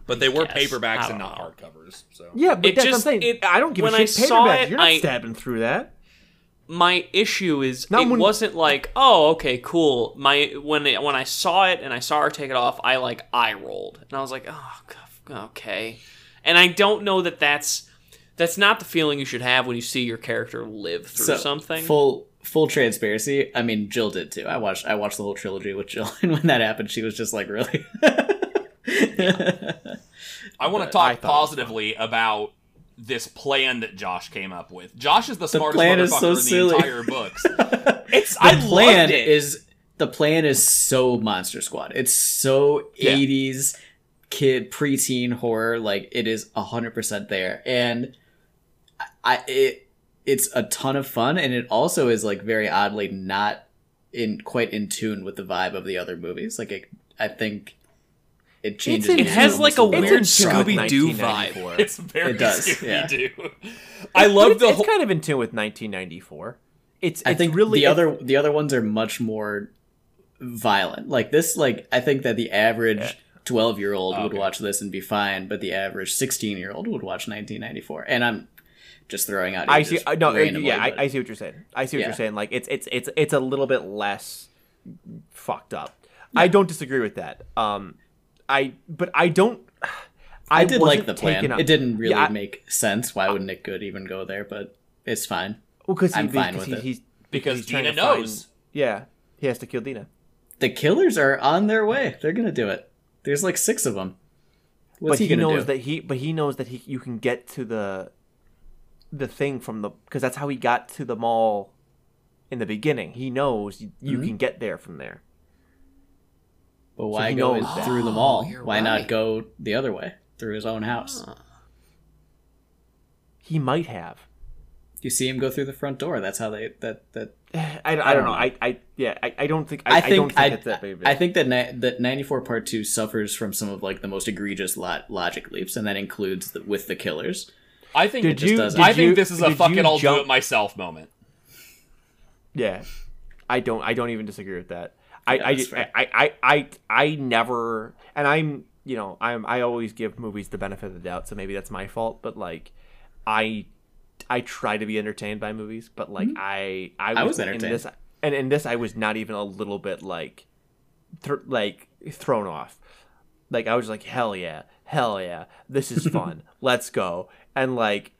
But they were Guess. paperbacks and don't not know. hardcovers. So Yeah, but It that's just- what I'm saying. it- I don't give when a I shit. saw Paperbacks. it, You're not I- stabbing through that. my issue is Not it when- wasn't like oh okay cool my when it, when I saw it and I saw her take it off I like eye rolled and I was like oh g- okay and I don't know that that's that's not the feeling you should have when you see your character live through So, something Full full transparency. I mean, Jill did too. I watched I watched the whole trilogy with Jill, *laughs* and when that happened, she was just like, "Really." *laughs* I want to talk thought it was positively about this plan that Josh came up with. Josh is the smartest plan is motherfucker so in the silly. entire books. *laughs* It's the I plan loved it. is the plan is so Monster Squad. It's so Yeah. eighties kid preteen horror like it is 100% there and i it it's a ton of fun and it also is like very oddly not in quite in tune with the vibe of the other movies like it, i think it changes It has like a weird it's in tune with Scooby-Doo 1994. *laughs* It's very It does, Scooby-Doo. I love it's, the it's whole. kind of in tune with 1994. It's, I it's think really the it's- other the other ones are much more violent. Like this, like I think that the average Yeah. twelve year old would Okay. watch this and be fine, but the average sixteen year old would watch nineteen ninety four. And I'm just throwing out. I see. ages uh, No, uh, randomly, yeah, I, but- I see what you're saying. I see what Yeah. you're saying. Like it's it's it's it's a little bit less fucked up. I don't disagree with that. Um, I but I don't. I did like the plan. up- It didn't really Yeah, I- make sense. Why would Nick Goode even go there? But it's fine. Well, because I'm fine because with he, it. he's Because he's Deena to find- knows. yeah, he has to kill Deena. The killers are on their way. They're gonna do it. There's like six of them. What's but he, he, gonna knows do? that he but he knows that he you can get to the the thing from the because that's how he got to the mall in the beginning. He knows you, you Mhm. can get there from there. but why he go knows in through the Oh, mall? you're Why right. not go the other way through his own house? Huh. He might have. You see him go through the front door. That's how they that that *sighs* I, I, don't, I don't know. I, I yeah. I, I don't think. I, I I, think don't think I, it's that big. of think that ni- that 94 part 2 suffers from some of like the most egregious lo- logic leaps and that includes the, with the killers. I think. Did you? Did I think this is a fucking you I'll do it myself moment. Yeah, I don't. I don't even disagree with that. I, Yeah, I. I, I, I, I never, and I'm, you know, I'm, I always give movies the benefit of the doubt, so maybe that's my fault. But like, I, I try to be entertained by movies, but like, mm-hmm. I, I was, I was in entertained. this, and in this, I was not even a little bit like, th- like thrown off. Like I was like, hell yeah, hell yeah, this is *laughs* fun. Let's go. And like,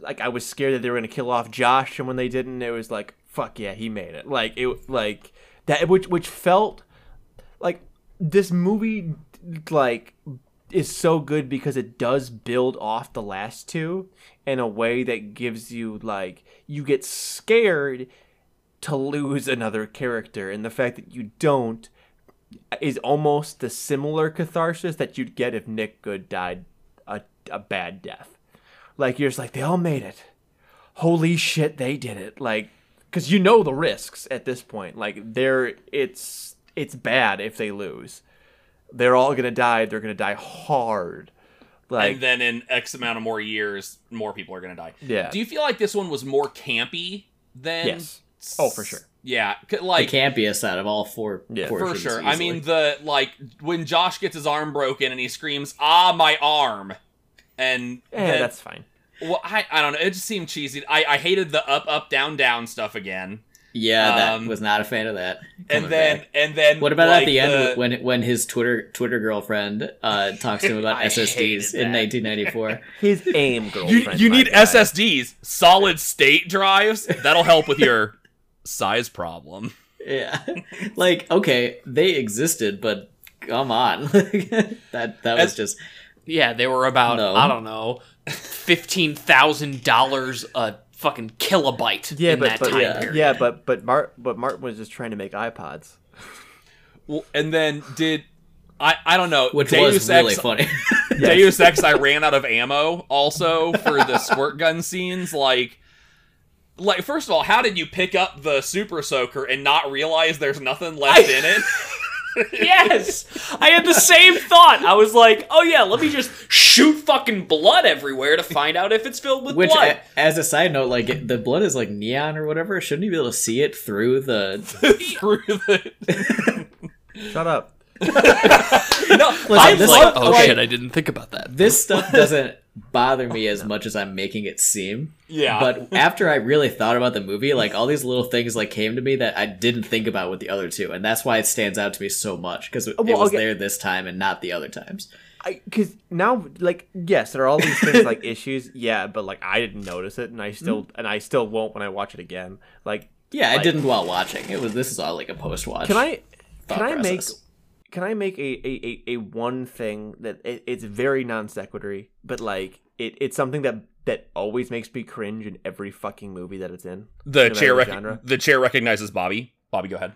like I was scared that they were gonna kill off Josh, and when they didn't, it was like, fuck yeah, he made it. Like it, like that, which which felt like this movie, like is so good because it does build off the last two in a way that gives you like you get scared to lose another character, and the fact that you don't is almost the similar catharsis that you'd get if Nick Goode died a, a bad death. Like you're just like they all made it. Holy shit, they did it. Like cuz you know the risks at this point. Like they're it's it's bad if they lose. They're all going to die. They're going to die hard. Like and then in X amount of more years, more people are gonna die. yeah. Do you feel like this one was more campy than? Yes. Oh, for sure. Yeah, c- The like campiest out of all four Yeah. for portions, sure. I mean, the like when Josh gets his arm broken and he screams, "Ah, my arm!" and Yeah, then- that's fine. well, I, I don't know. It just seemed cheesy. I, I hated the up up down down stuff again. yeah, that um, was not a fan of that. and then back. and then what about like, at the end when when his Twitter Twitter girlfriend uh, *laughs* talks to him about SSDs in 1994? *laughs* His aim you, girlfriend. you my need guy. SSDs, solid state drives. That'll help with your size problem. *laughs* yeah, like okay, they existed, but come on, *laughs* that that was As- just Yeah, they were about No. I don't know, fifteen thousand dollars a fucking kilobyte Yeah, in but that but time yeah. period. yeah, but but Mart but Martin was just trying to make iPods. Well, and then did I? I don't know. which Deus was really Ex, funny. *laughs* Deus Ex, I ran out of ammo also for the squirt gun scenes. Like, like first of all, how did you pick up the super soaker and not realize there's nothing left in it? *laughs* yes, I had the same thought. I was like, oh yeah, let me just shoot fucking blood everywhere to find out if it's filled with Which, blood. a- as a side note, like it- the blood is like neon or whatever. Shouldn't you be able to see it through the? *laughs* Through the *laughs* Shut up. no, I was this like, oh okay. shit, I didn't think about that. This stuff doesn't bother me as much as I'm making it seem. yeah, But *laughs* after I really thought about the movie, like all these little things like came to me that I didn't think about with the other two, and that's why it stands out to me so much because it, it was okay. there this time and not the other times. I because now like yes, there are all these things like issues. *laughs* Yeah, but like I didn't notice it, and I still Mm-hmm. and I still won't when I watch it again. Like, Yeah, I didn't while watching. It was this is all like a post watch. can I can I make. Can I make a a, a, a one thing that it, it's very non sequitur, but like it, it's something that that always makes me cringe in every fucking movie that it's in. the no chair rec- the genre. the chair recognizes Bobby. Bobby, go ahead.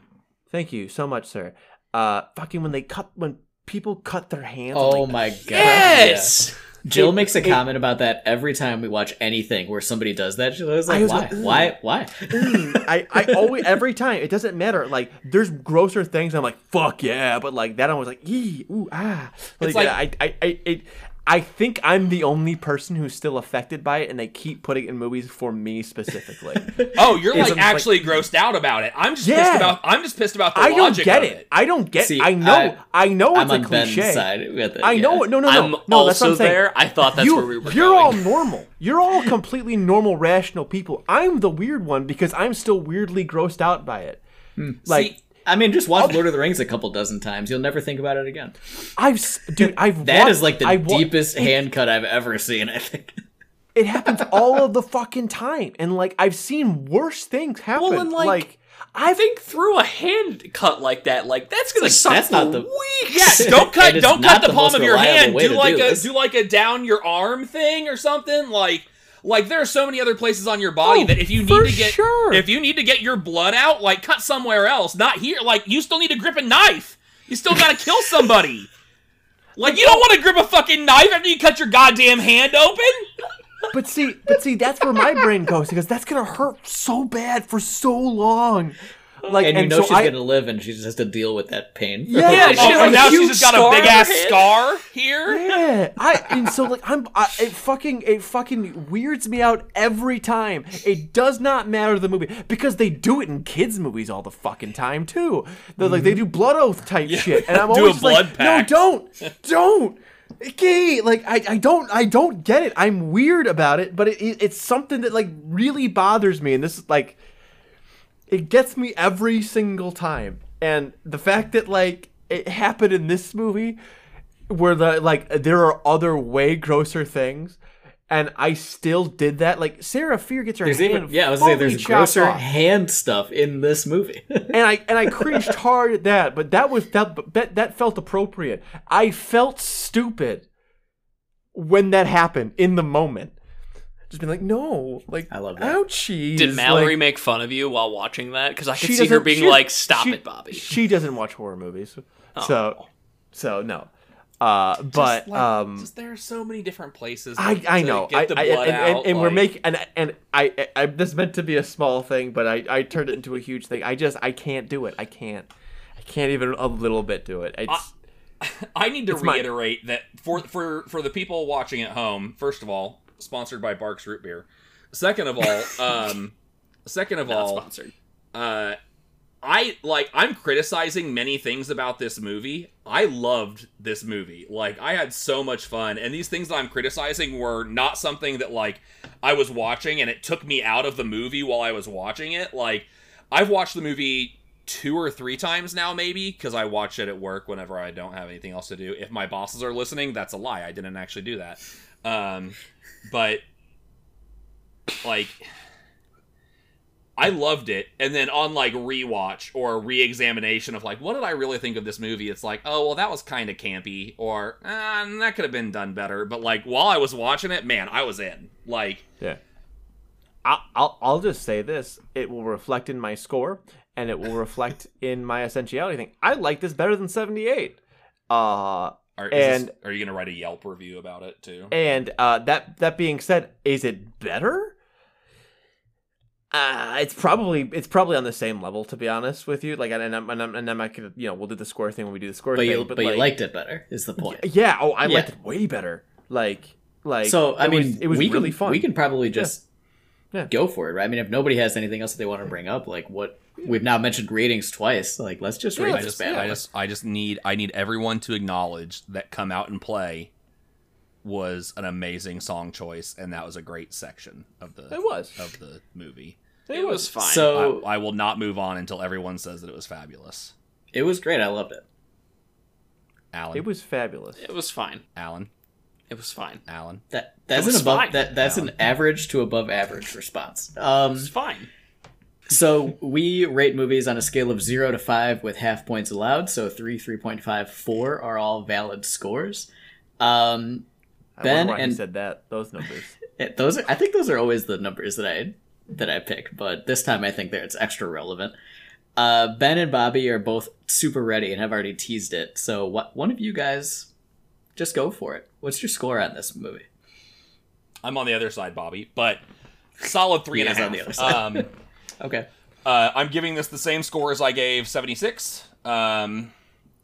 Thank you so much, sir. Uh, fucking when they cut when people cut their hands. Oh like, my god! Yes. yeah. Jill makes a it- comment about that every time we watch anything where somebody does that. She's always like, "Why? like, why? Why?" Mm, I, I always every time it doesn't matter. Like there's grosser things. I'm like fuck yeah, but like that I was like ee ooh ah. Like, like- I I I it, I think I'm the only person who's still affected by it, and they keep putting it in movies for me specifically. *laughs* Oh, you're It's like like- actually grossed out about it. I'm just Yeah. pissed about. I'm just pissed about the I don't get of it. I don't get. See, I know. I- I, know I'm it's a on Ben's cliche. side with it. I know. yeah. No, no, no. I'm no, that's what I'm saying. there. I thought that's you, where we were You're going. all normal. You're all completely normal, rational people. I'm the weird one because I'm still weirdly grossed out by it. Hmm. Like See, I mean, just watch Lord of the Rings a couple dozen times. You'll never think about it again. I've, dude, I've *laughs* That wa- is like the I wa- deepest it- hand cut I've ever seen. I think. *laughs* It happens all of the fucking time, and like I've seen worse things happen. Well, and, like, like I think through a hand cut like that, like that's gonna like, suck that's for not the- weeks. Yeah, *laughs* don't cut. Don't cut the, the palm of your hand. Do like do a this. do like a down your arm thing or something. Like like there are so many other places on your body Oh, that if you need to get sure. if you need to get your blood out, like cut somewhere else, not here. Like you still need to grip a knife. You still gotta kill somebody. *laughs* Like you don't want to grip a fucking knife after you cut your goddamn hand open. But see, but see, that's where my brain goes because that's gonna hurt so bad for so long. Like, And you know so she's I, gonna live, and she just has to deal with that pain. Yeah, *laughs* Yeah, Oh, she Oh, and now she's just got a big ass scar here. Yeah, I *laughs* and so like I'm I, it fucking it fucking weirds me out every time. It does not matter the movie because they do it in kids movies all the fucking time too. They're like they mm-hmm. do blood oath type shit, and *laughs* I'm always blood like, pact. no, don't, don't. Okay, like I, I don't I don't get it. I'm weird about it, but it, it, it's something that like really bothers me, and this is like it gets me every single time. And the fact that like it happened in this movie where the like there are other way grosser things and I still did that. Like Sarah Fier gets her There's hand even yeah, I was saying there's grosser off. hand stuff in this movie. *laughs* and I and I cringed hard at that, but that was that that that felt appropriate. I felt stupid when that happened in the moment. Just being like, no, like I love that. Ouchies. Did Mallory like, make fun of you while watching that? Because I could see her being she- like, "Stop she- it, Bobby." She doesn't watch horror movies, Oh. so so no. Uh, but Just, like, um, just there are so many different places. I to- I know. Get I, the I- blood and, and, out, and we're making and and I, I I this meant to be a small thing, but I I turned it into a huge thing. I just I can't do it. I can't. I can't even a little bit do it. It's I *laughs* need to It's mine. reiterate that for for for the people watching at home, first of all, sponsored by Barq's Root Beer. Second of all, *laughs* um, second of Not all, sponsored. uh, I like I'm criticizing many things about this movie. I loved this movie. Like I had so much fun, and these things that I'm criticizing were not something that like I was watching and it took me out of the movie while I was watching it. Like I've watched the movie two or three times now, maybe because I watch it at work whenever I don't have anything else to do. If my bosses are listening, that's a lie. I didn't actually do that. Um, but like I loved it, and then on like rewatch or re-examination of like, what did I really think of this movie? It's like, oh well, that was kind of campy, or uh, that could have been done better. But like while I was watching it, man, I was in. Like, yeah. I'll, I'll I'll just say this: it will reflect in my score, and it will reflect *laughs* in my essentiality thing. I like this better than seventy eight. Uh, are, is this- And- are you gonna write a Yelp review about it too? And uh, that that being said, is it better? Uh, it's probably it's probably on the same level to be honest with you. Like, and I'm and I'm, and I'm not gonna you know we'll do the score thing when we do the score but thing. you but but like, you liked it better is the point. yeah. Oh, I Yeah. liked it way better. Like like so I it mean, was, it was we really can, fun. We can probably just Yeah. go for it, right? I mean, if nobody has anything else that they want to bring up, like what we've now mentioned ratings twice, like let's just Yeah, rate I this just, bad. I just, I just need, I need everyone to acknowledge that "Come Out and Play" was an amazing song choice, and that was a great section of the It was. of the movie. It was fine. So I, I will not move on until everyone says that it was fabulous. it was great. I loved it. Alan, It was fabulous. it was fine. Alan, It was fine. Alan. That that's an above fine. that that's an average to above average response. Um, It was fine. So we rate movies on a scale of zero to five with half points allowed. So three, three point five, four are all valid scores. Um, I Ben wonder why and- he said that. Those numbers. *laughs* it- those are, I think those are always the numbers that I that I pick, but this time I think that it's extra relevant. Uh, ben and Bobby are both super ready and have already teased it. So, what one of you guys just go for it? What's your score on this movie? I'm on the other side, Bobby, but solid three He and a is on the other side. Um, *laughs* Okay, uh, I'm giving this the same score as I gave 76. Um,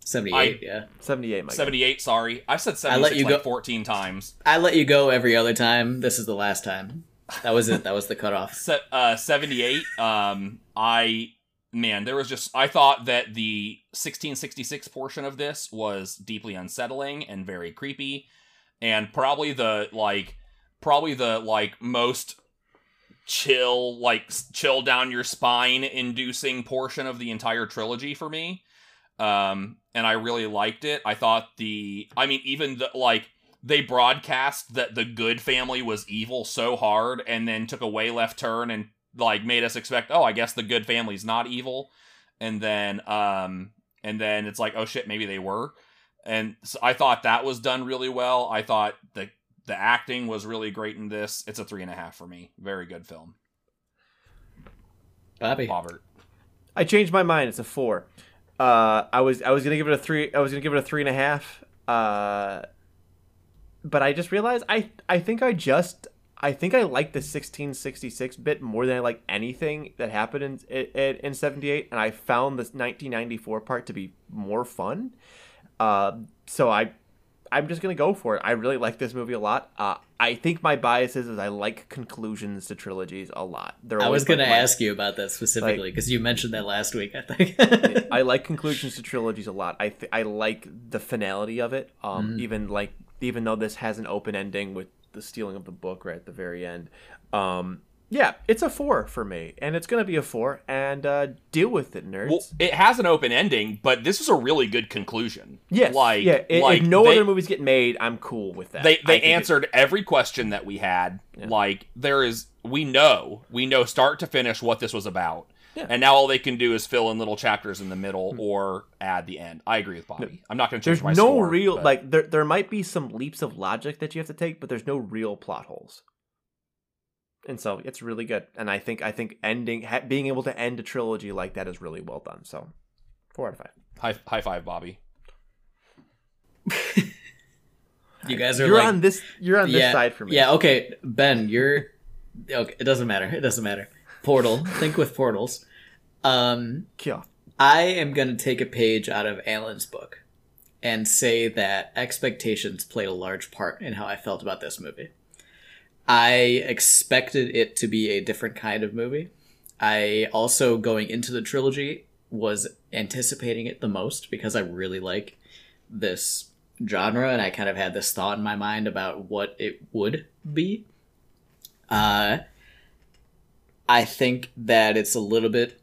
seventy-eight. yeah, 78, my guy. 78, sorry. I said I let 76 you like go- 14 times. I let you go every other time. This is the last time. That was it. That was the cutoff. *laughs* Se- uh, 78, um, I, man, there was just, I thought that the 1666 portion of this was deeply unsettling and very creepy. And probably the, like, probably the, like, most chill, like, chill down your spine inducing portion of the entire trilogy for me. Um, and I really liked it. I thought the, I mean, even the, like, they broadcast that the Goode family was evil so hard and then took a way left turn and like made us expect oh i guess the Goode family's not evil and then um and then it's like oh shit maybe they were and so i thought that was done really well i thought the the acting was really great in this it's a three and a half for me very good film Bobby. robert I changed my mind. It's a four. Uh, I was I was gonna give it a three. I was gonna give it a three and a half. Uh, but I just realized I I think I just I think I like the 1666 bit more than I like anything that happened in in, in 78, and I found this 1994 part to be more fun. Uh, so I I'm just gonna go for it. I really like this movie a lot. Uh, I think my bias is, is I like conclusions to trilogies a lot. They're I was going to like ask you about that specifically because you mentioned that last week. I think. *laughs* I like conclusions to *laughs* trilogies a lot. I th- I like the finality of it. Um, even like even though this has an open ending with the stealing of the book right at the very end. Um, yeah, it's a four for me, and it's gonna be a four. And uh, deal with it, nerds. well it has an open ending but this is a really good conclusion yes, like yeah. i- like if no they- other movies get made, I'm cool with that. they they think it- answered every question that we had Yeah. like there is we know we know start to finish what this was about Yeah. and now all they can do is fill in little chapters in the middle or add the end i agree with bobby i'm not going to change there's my no score, real but- like there there might be some leaps of logic that you have to take, but there's no real plot holes. And so it's really good, and I think I think ending ha- being able to end a trilogy like that is really well done. So four out of five. high, high five bobby *laughs* you guys are You're like, on this. You're on this side for me. Yeah, okay, Ben, you're okay. It doesn't matter. It doesn't matter. Portal. *laughs* think with portals. Um, Yeah. I am going to take a page out of Alan's book and say that expectations played a large part in how I felt about this movie. I expected it to be a different kind of movie. I also, going into the trilogy, was anticipating it the most because I really like this genre and I kind of had this thought in my mind about what it would be. Uh, I think that it's a little bit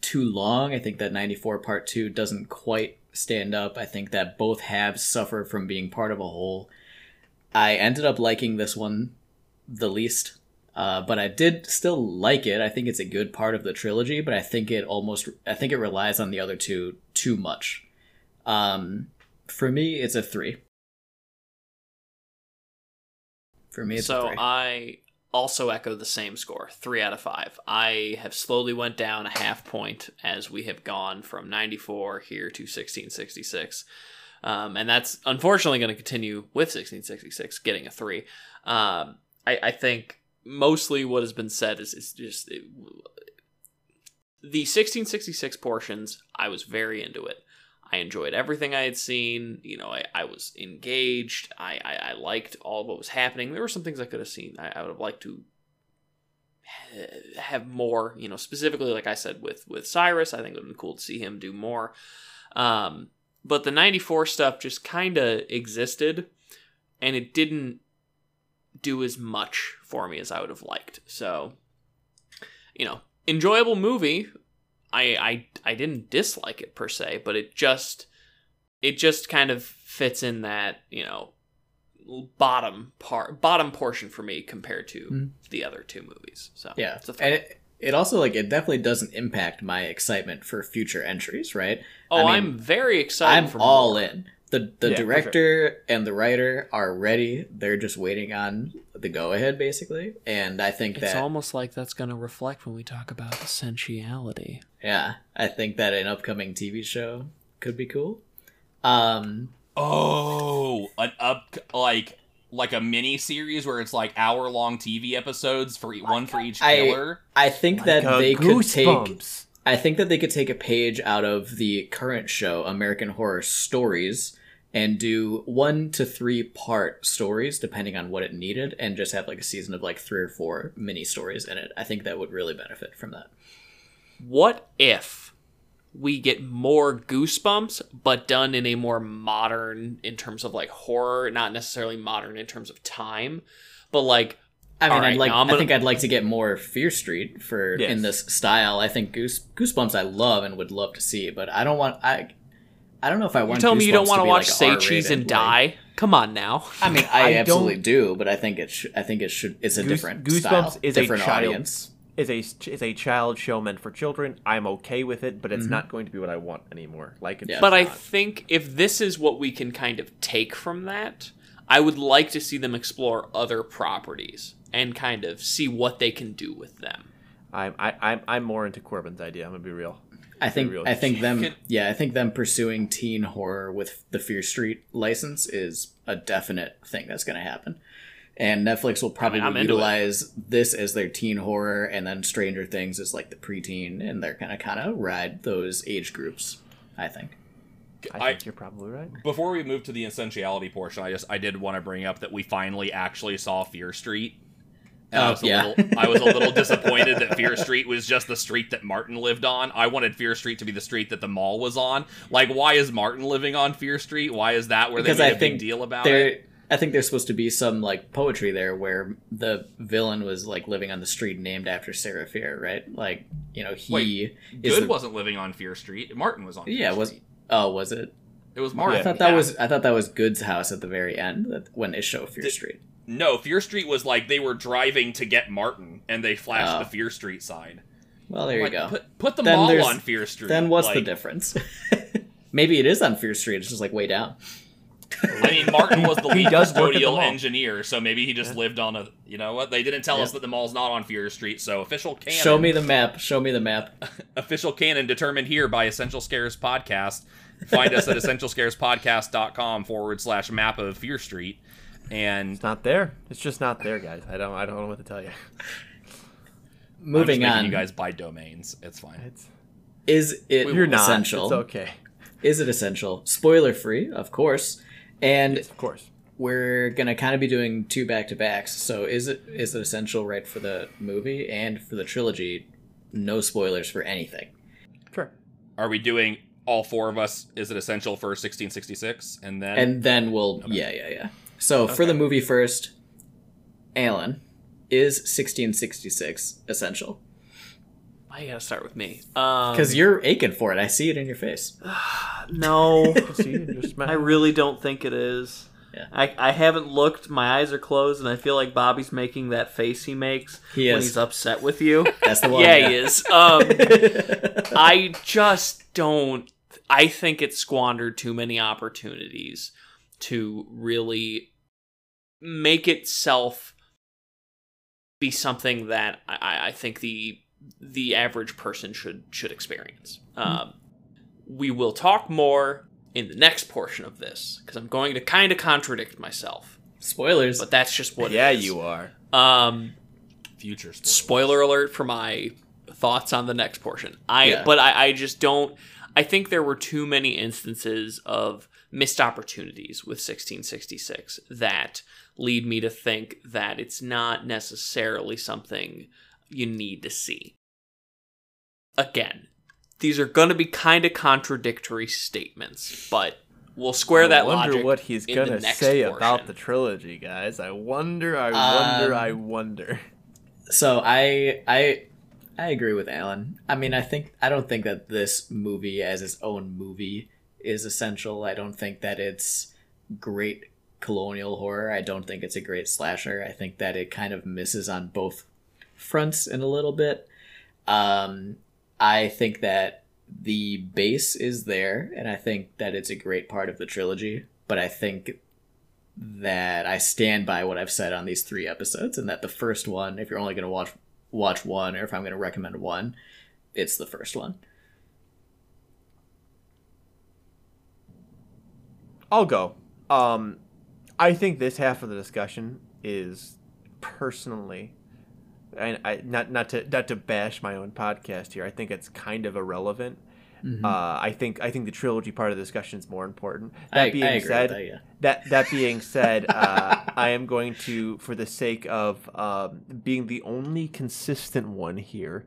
too long. I think that 94 part 2 doesn't quite stand up. I think that both halves suffer from being part of a whole. I ended up liking this one the least. Uh, but I did still like it. I think it's a good part of the trilogy, but I think it almost I think it relies on the other two too much. Um, for me, it's a three. For me, it's a so. I also echo the same score, three out of five. I have slowly went down a half point as we have gone from 94 here to 1666. Um, and that's unfortunately going to continue with 1666 getting a three. Um, I, I think mostly what has been said is, is just it, the 1666 portions. I was very into it. I enjoyed everything I had seen. You know, I, I was engaged. I, I, I liked all what was happening. There were some things I could have seen. I, I would have liked to have more. You know, specifically, like I said with with Cyrus, I think it would have been cool to see him do more. Um, but the '94 stuff just kind of existed, and it didn't do as much for me as I would have liked. So, you know, enjoyable movie. I I I didn't dislike it per se, but it just it just kind of fits in that you know bottom part bottom portion for me compared to Mhm. the other two movies. So Yeah, it's a and it, it also like it definitely doesn't impact my excitement for future entries, right? oh, I mean, I'm very excited. I'm all more. in. The the Yeah, for director and the writer are ready. They're just waiting on the go ahead, basically. And I think It's that almost like that's going to reflect when we talk about the sensuality. yeah, I think that an upcoming TV show could be cool. Um, Oh, an up like like a mini series where it's like hour long TV episodes for e- one for each I- killer. I think that Like, uh, they could take. I think that they could take a page out of the current show, American Horror Stories, and do one to three part stories, depending on what it needed, and just have like a season of like three or four mini stories in it. I think that would really benefit from that. What if we get more goosebumps, but done in a more modern, in terms of like horror, not necessarily modern in terms of time, but like I mean, right, I'd like. I'm I think I'd like to get more Fear Street for Yes. in this style. I think Goose Goosebumps I love and would love to see, but I don't want. I I don't know if I want. you're want. telling me you don't want to watch like Say R-rated, Cheese and like- Die? Come on now. I mean, *laughs* I, I absolutely don't- do, but I think it. Sh- I think it should. It's a Goose- different Goosebumps style, is a different child- audience. Is a is a child show meant for children. I'm okay with it, but it's Mhm. not going to be what I want anymore. Like it's Yeah. But I think if this is what we can kind of take from that, I would like to see them explore other properties and kind of see what they can do with them. I'm I, I'm I'm more into Corbin's idea. I'm gonna be real. I think. I think them. Can- Yeah, I think them pursuing teen horror with the Fear Street license is a definite thing that's going to happen. And Netflix will probably I'm into it. utilize this as their teen horror, and then Stranger Things is like the preteen, and they're gonna kind of ride those age groups. I think. I, I- think you're probably right. Before we move to the essentiality portion, I just I did want to bring up that we finally actually saw Fear Street. And I Oh, was a yeah. little I was a little *laughs* disappointed that Fear Street was just the street that Martin lived on. I wanted Fear Street to be the street that the mall was on. Like, why is Martin living on Fear Street? Why is that where Because they made I a think big deal about it? I think there's supposed to be some like poetry there where the villain was like living on the street named after Sarah Fier, right? Like you know he Wait, Goode the- wasn't living on Fear Street. Martin was on. Fear yeah was oh was it? It was Martin. I Martin. thought that yeah. was I thought that was Goode's house at the very end that, when they show Fear Did- Street. No, Fear Street was like they were driving to get Martin, and they flashed Oh. the Fear Street sign. Well, there Like, you go. Put, put the Then mall on Fear Street. then what's the difference? *laughs* Maybe it is on Fear Street. It's just like way down. I mean, Martin was the *laughs* lead does work at the custodial engineer, so maybe he just Yeah. lived on a. You know what? They didn't tell us that the mall's not on Fear Street, so official canon. Show me the map. Show me the map. *laughs* official canon determined here by Essential Scares Podcast. Find us at essentialscarespodcast.com forward slash map of Fear Street. And It's not there. It's just not there, guys. I don't I don't know what to tell you. *laughs* I'm Moving just on. you guys buy domains. It's fine. It's is it you're not. essential? It's okay. Is it essential? Spoiler free, of course. And Yes, of course. we're gonna kind of be doing two back to backs. So is it is it essential right for the movie and for the trilogy? No spoilers for anything. Sure. Are we doing all four of us? Is it essential for 1666? And then. And then we'll yeah yeah yeah. So for the movie first, Alan is 1666 essential Why you gotta start with me? Um, because you're aching for it. I see it in your face. *sighs* no, *laughs* See, you just *laughs* I really don't think it is. Yeah. I, I haven't looked. My eyes are closed, and I feel like Bobby's making that face he makes He when is. he's upset with you. *laughs* That's the one. yeah, he is. Um, I just don't. I think it squandered too many opportunities to really make itself be something that I, I think the the average person should should experience. Um, we will talk more in the next portion of this because I'm going to kind of contradict myself, Spoilers. but that's just what. Yeah, it is. you are. Um, Future spoilers. spoiler alert for my thoughts on the next portion. I Yeah. but I, I just don't I think there were too many instances of missed opportunities with 1666 that lead me to think that it's not necessarily something you need to see. Again, these are going to be kind of contradictory statements, but we'll square I that wonder logic. what he's gonna say portion. about the trilogy, guys. I wonder. I wonder. Um, I wonder. So I I I agree with Alan. I mean, I think I don't think that this movie as its own movie is essential. I don't think that it's great colonial horror. I don't think it's a great slasher. I think that it kind of misses on both fronts in a little bit. Um I think that the base is there, and I think that it's a great part of the trilogy. But I think that I stand by what I've said on these three episodes, and that the first one, if you're only going to watch watch one, or if I'm going to recommend one, it's the first one. I'll go. Um, I think this half of the discussion is personally, and I not not to not to bash my own podcast here. I think it's kind of irrelevant. Mhm. Uh, I think I think the trilogy part of the discussion is more important. That I, being I said, that, yeah. that that being said, *laughs* uh, I am going to, for the sake of um, being the only consistent one here,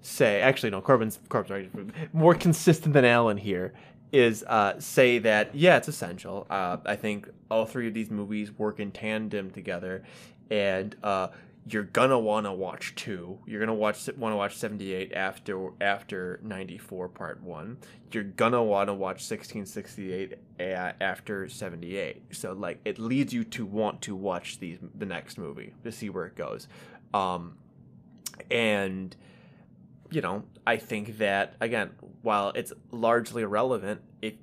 say actually no, Corbin's Corbin's right, more consistent than Alan here is uh, say that yeah, it's essential. Uh, I think all three of these movies work in tandem together, and uh, you're gonna want to watch two. You're gonna watch want to watch 78 after after 94 part one. You're gonna want to watch 1668 after 78. So like it leads you to want to watch these the next movie to see where it goes. Um, and you know, I think that again, while it's largely irrelevant, if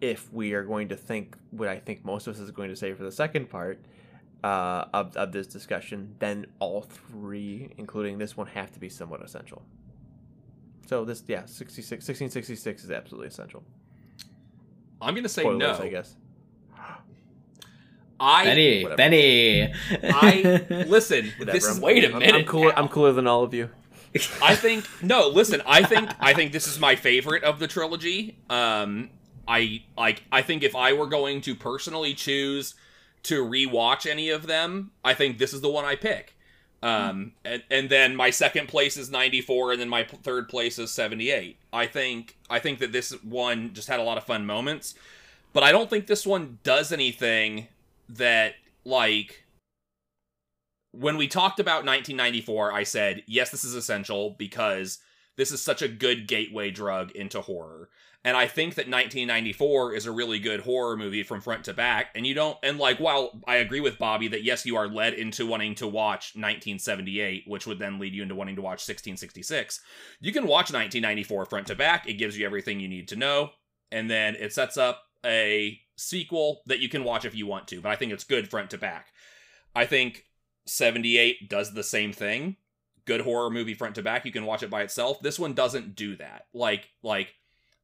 if we are going to think what I think most of us is going to say for the second part uh, of of this discussion, then all three, including this one, have to be somewhat essential. So this, yeah, 66, 1666 is absolutely essential. I'm gonna say Spoilers, no. I guess. *gasps* I Benny, whatever. Benny. I *laughs* listen. Whatever, This is I'm- Wait a I'm- minute I'm cooler. now. I'm cooler than all of you. I think no. Listen, I think I think this is my favorite of the trilogy. Um, I like. I think if I were going to personally choose to rewatch any of them, I think this is the one I pick. Um, and and then my second place is ninety four, and then my p- third place is seventy eight. I think I think that this one just had a lot of fun moments, but I don't think this one does anything that like when we talked about 1994, I said, yes, this is essential because this is such a good gateway drug into horror. And I think that 1994 is a really good horror movie from front to back. And you don't, and like, while I agree with Bobby that yes, you are led into wanting to watch 1978, which would then lead you into wanting to watch 1666, you can watch 1994 front to back. It gives you everything you need to know. And then it sets up a sequel that you can watch if you want to. But I think it's good front to back. I think 78 does the same thing. Good horror movie front to back. You can watch it by itself. This one doesn't do that. Like like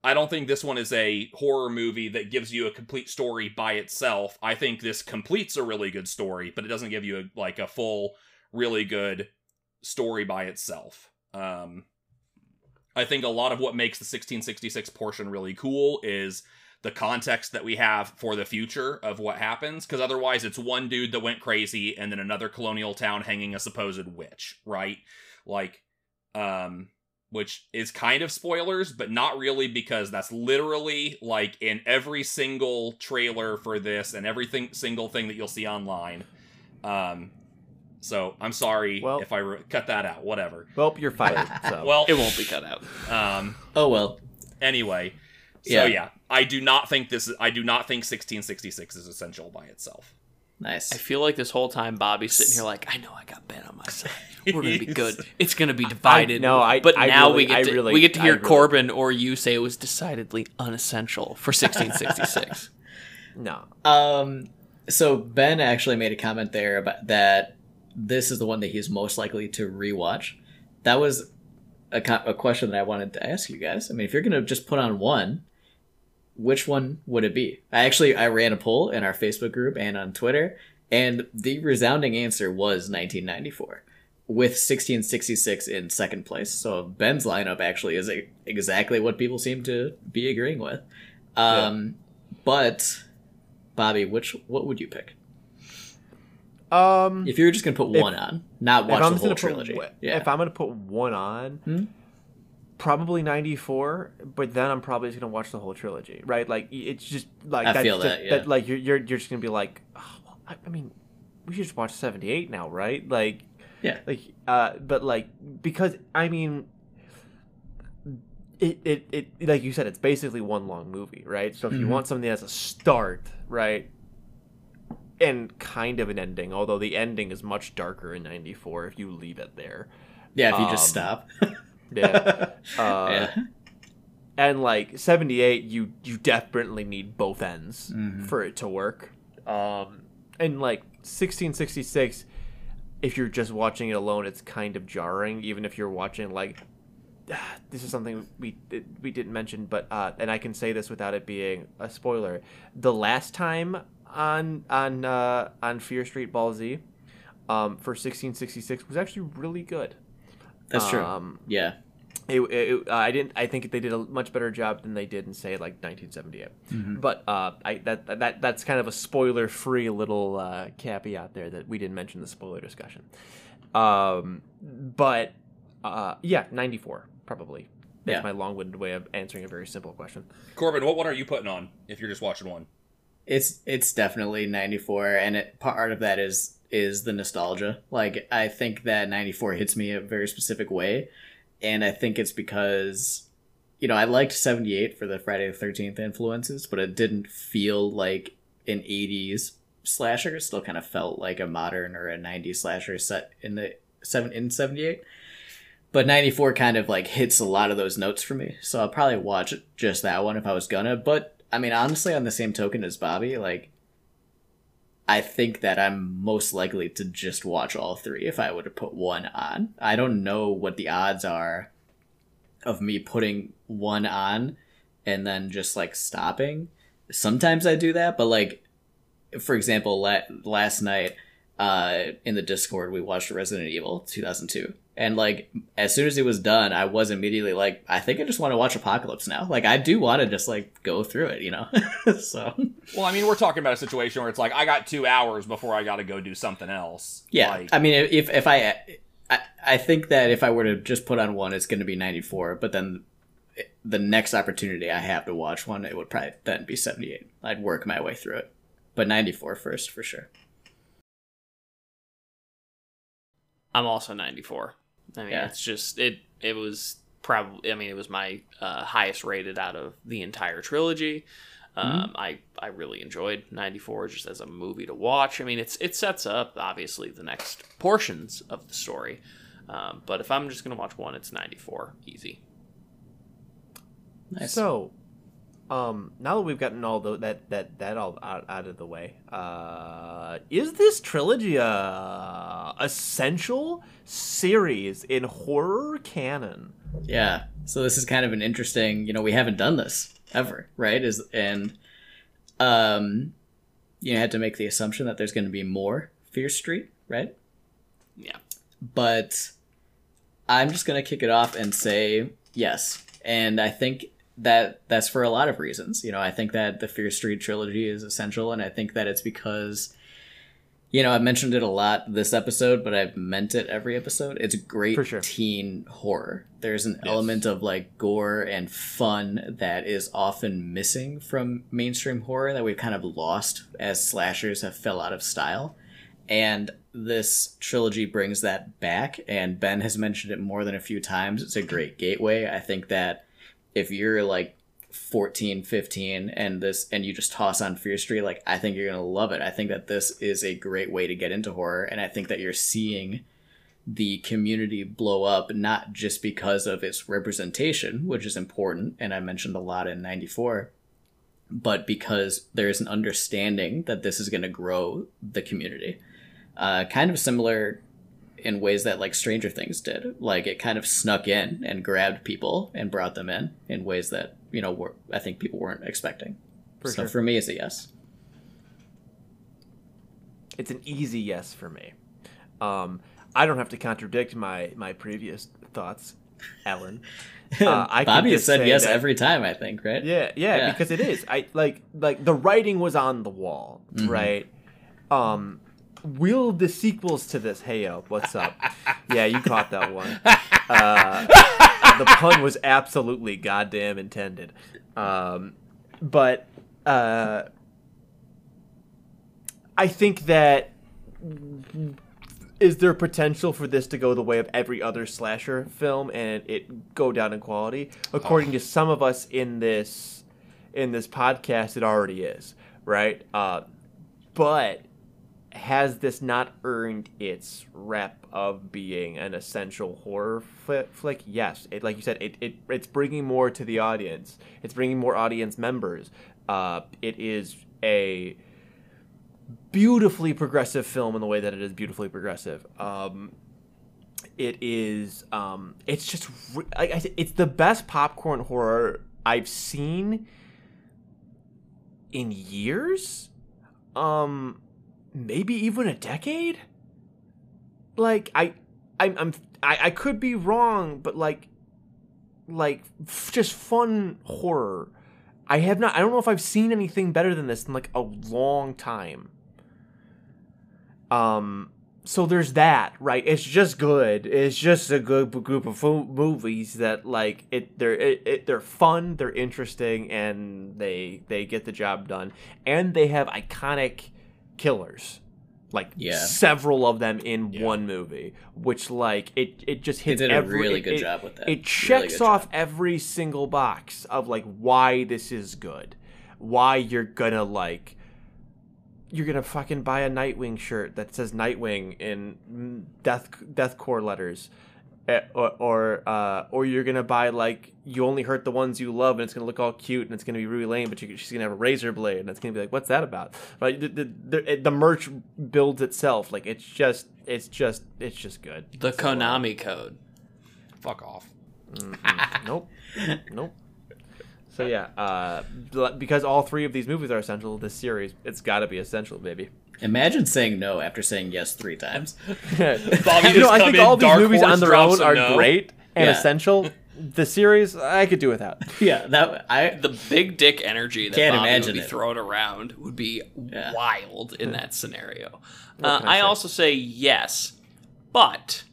I don't think this one is a horror movie that gives you a complete story by itself. I think this completes a really good story, but it doesn't give you a, like a full really good story by itself. Um I think a lot of what makes the 1666 portion really cool is the context that we have for the future of what happens because otherwise it's one dude that went crazy and then another colonial town hanging a supposed witch right like um which is kind of spoilers but not really because that's literally like in every single trailer for this and everything single thing that you'll see online um so i'm sorry Well- if i re- cut that out whatever Well, you're fired. So. *laughs* well It won't be cut out. *laughs* um oh well. anyway so Yeah. yeah. I do not think this is i do not think 1666 is essential by itself Nice. I feel like this whole time Bobby's sitting here like, I know I got Ben on my side. We're gonna be *laughs* good. It's gonna be divided. no, I- but I now really- we get to really- we get to hear really- Corbin or you say it was decidedly unessential for 1666. *laughs* no. Um, so Ben actually made a comment there about that this is the one that he's most likely to rewatch. That was a, co- a question that I wanted to ask you guys. I mean, if you're gonna just put on one, which one would it be? I actually I ran a poll in our Facebook group and on Twitter, and the resounding answer was 1994, with 1666 in second place. So Ben's lineup actually is a, exactly what people seem to be agreeing with. Um, but Bobby, which what would you pick Um, if you were just gonna put If- one on, not watch the whole trilogy? put, yeah, if I'm gonna put one on, Hmm? Probably '94. But then I'm probably just gonna watch the whole trilogy, right? Like it's just like I that's feel just, that, yeah. like you're, you're you're just gonna be like, oh, well, I, I mean, we should just watch '78 now, right? Like, Yeah. like uh, but like because I mean. It, it, it like you said it's basically one long movie right so if you Mhm. want something that has a start right and kind of an ending although the ending is much darker in 94 if you leave it there yeah. If you just um, stop, *laughs* *laughs* yeah. Uh, yeah, and like 78 you you definitely need both ends for it to work. Um and like 1666 if you're just watching it alone it's kind of jarring even if you're watching like *sighs* this is something we we didn't mention but uh and I can say this without it being a spoiler. The last time on on uh on Fear Street Ball Z um for 1666 was actually really good That's true. Um, yeah. it, it, uh, I didn't. I think they did a much better job than they did in say like 1978. But uh, I that that that's kind of a spoiler-free little uh, caveat there that we didn't mention the spoiler discussion. Um, but uh, yeah, 94 probably. That's Yeah. my long-winded way of answering a very simple question. Corbin, what one are you putting on if you're just watching one? It's it's definitely 94 and it part of that is is the nostalgia. Like I think that 94 hits me a very specific way and I think it's because you know, I liked 78 for the Friday the 13th influences, but it didn't feel like an 80s slasher. It still kind of felt like a modern or a 90s slasher set in the 7 in 78. But 94 kind of like hits a lot of those notes for me. So I'll probably watch just that one if I was gonna, but I mean honestly on the same token as Bobby, like I think that I'm most likely to just watch all three if I were to put one on. I don't know what the odds are of me putting one on and then just like stopping. Sometimes I do that, but like for example, la- last night uh in the Discord we watched Resident Evil 2002. And like as soon as it was done, I was immediately like I think I just want to watch Apocalypse now. Like I do want to just like go through it, you know. *laughs* so Well, I mean, we're talking about a situation where it's like I got two hours before I got to go do something else. Yeah, Like, I mean, if if I, I, I think that if I were to just put on one, it's going to be ninety four. But then the next opportunity I have to watch one, it would probably then be seventy eight. I'd work my way through it, but 94 first for sure. I'm also 94. I mean, Yeah. it's just it. It was probably. I mean, it was my uh, highest rated out of the entire trilogy. Um, I I really enjoyed 94 just as a movie to watch. I mean, it's it sets up obviously the next portions of the story. Um, but if I'm just gonna watch one, it's 94, easy. Nice. So, um, now that we've gotten all the, that that that all out, out of the way, uh, is this trilogy a essential series in horror canon? Yeah. So this is kind of an interesting, you know, we haven't done this ever, right? Is and um you had to make the assumption that there's going to be more Fear Street, right? Yeah. But I'm just going to kick it off and say yes. And I think that that's for a lot of reasons. You know, I think that the Fear Street trilogy is essential and I think that it's because you know, I've mentioned it a lot this episode, but I've meant it every episode. It's great For sure. teen horror. There's an element of like gore and fun that is often missing from mainstream horror that we've kind of lost as slashers have fell out of style. And this trilogy brings that back, and Ben has mentioned it more than a few times. It's a great gateway. I think that if you're like 14 15 and this and you just toss on fear street like i think you're gonna love it. I think that this is a great way to get into horror and i think that you're seeing the community blow up not just because of its representation which is important and i mentioned a lot in 94 but because there's an understanding that this is going to grow the community. Uh, kind of similar in ways that like stranger things did like it kind of snuck in and grabbed people and brought them in in ways that you know were, i think people weren't expecting For so sure. for me it's a yes It's an easy yes for me. Um, I don't have to contradict my my previous thoughts, Ellen. *laughs* Uh, I bobby has said yes that- every time i think right Yeah, yeah, Yeah. because it is. I like like the writing was on the wall, Mm-hmm. right? Um will the sequels to this hey yo, what's up? yeah, you caught that one. Uh, the pun was absolutely goddamn intended. Um but uh I think that is there potential for this to go the way of every other slasher film and it go down in quality? According to some of us in this in this podcast, it already is, right? Uh, but has this not earned its rep of being an essential horror fli- flick? Yes. It, like you said, it, it it's bringing more to the audience. It's bringing more audience members. Uh, it is a beautifully progressive film in the way that it is beautifully progressive. Um, it is. Um, it's just. re- I said, it's the best popcorn horror I've seen in years. Um, maybe even a decade. Like I, I'm, I'm I, I could be wrong, but like, like f- just fun horror. I have not. I don't know if I've seen anything better than this in like a long time. Um. So there's that, right? It's just good. It's just a good group of movies that like it. They're it, it, they're fun. They're interesting, and they they get the job done. And they have iconic killers, like Yeah. several of them in Yeah. one movie. Which like it it just hits did a really it- good it- job with that. it checks good off job. every single box of like why this is good why you're gonna like you're gonna fucking buy a nightwing shirt that says nightwing in mm, death deathcore letters or or, uh, or you're gonna buy like you only hurt the ones you love and it's gonna look all cute and it's gonna be really lame but you, she's gonna have a razor blade and it's gonna be like what's that about? Right? The, the, the, the merch builds itself. Like it's just it's just it's just good. The So, Konami code. Fuck off. *laughs* nope. Nope. So yeah uh because all three of these movies are essential this series it's got to be essential baby Imagine saying no after saying yes three times. *laughs* Bobby *laughs* no, just I think in, all these Dark movies Horse on their own are no. great and Yeah. essential the series i could do without *laughs* yeah, that I The big dick energy that Can't Bobby imagine would be it. thrown around would be Yeah. wild in that scenario. Uh, I I say? also say yes, but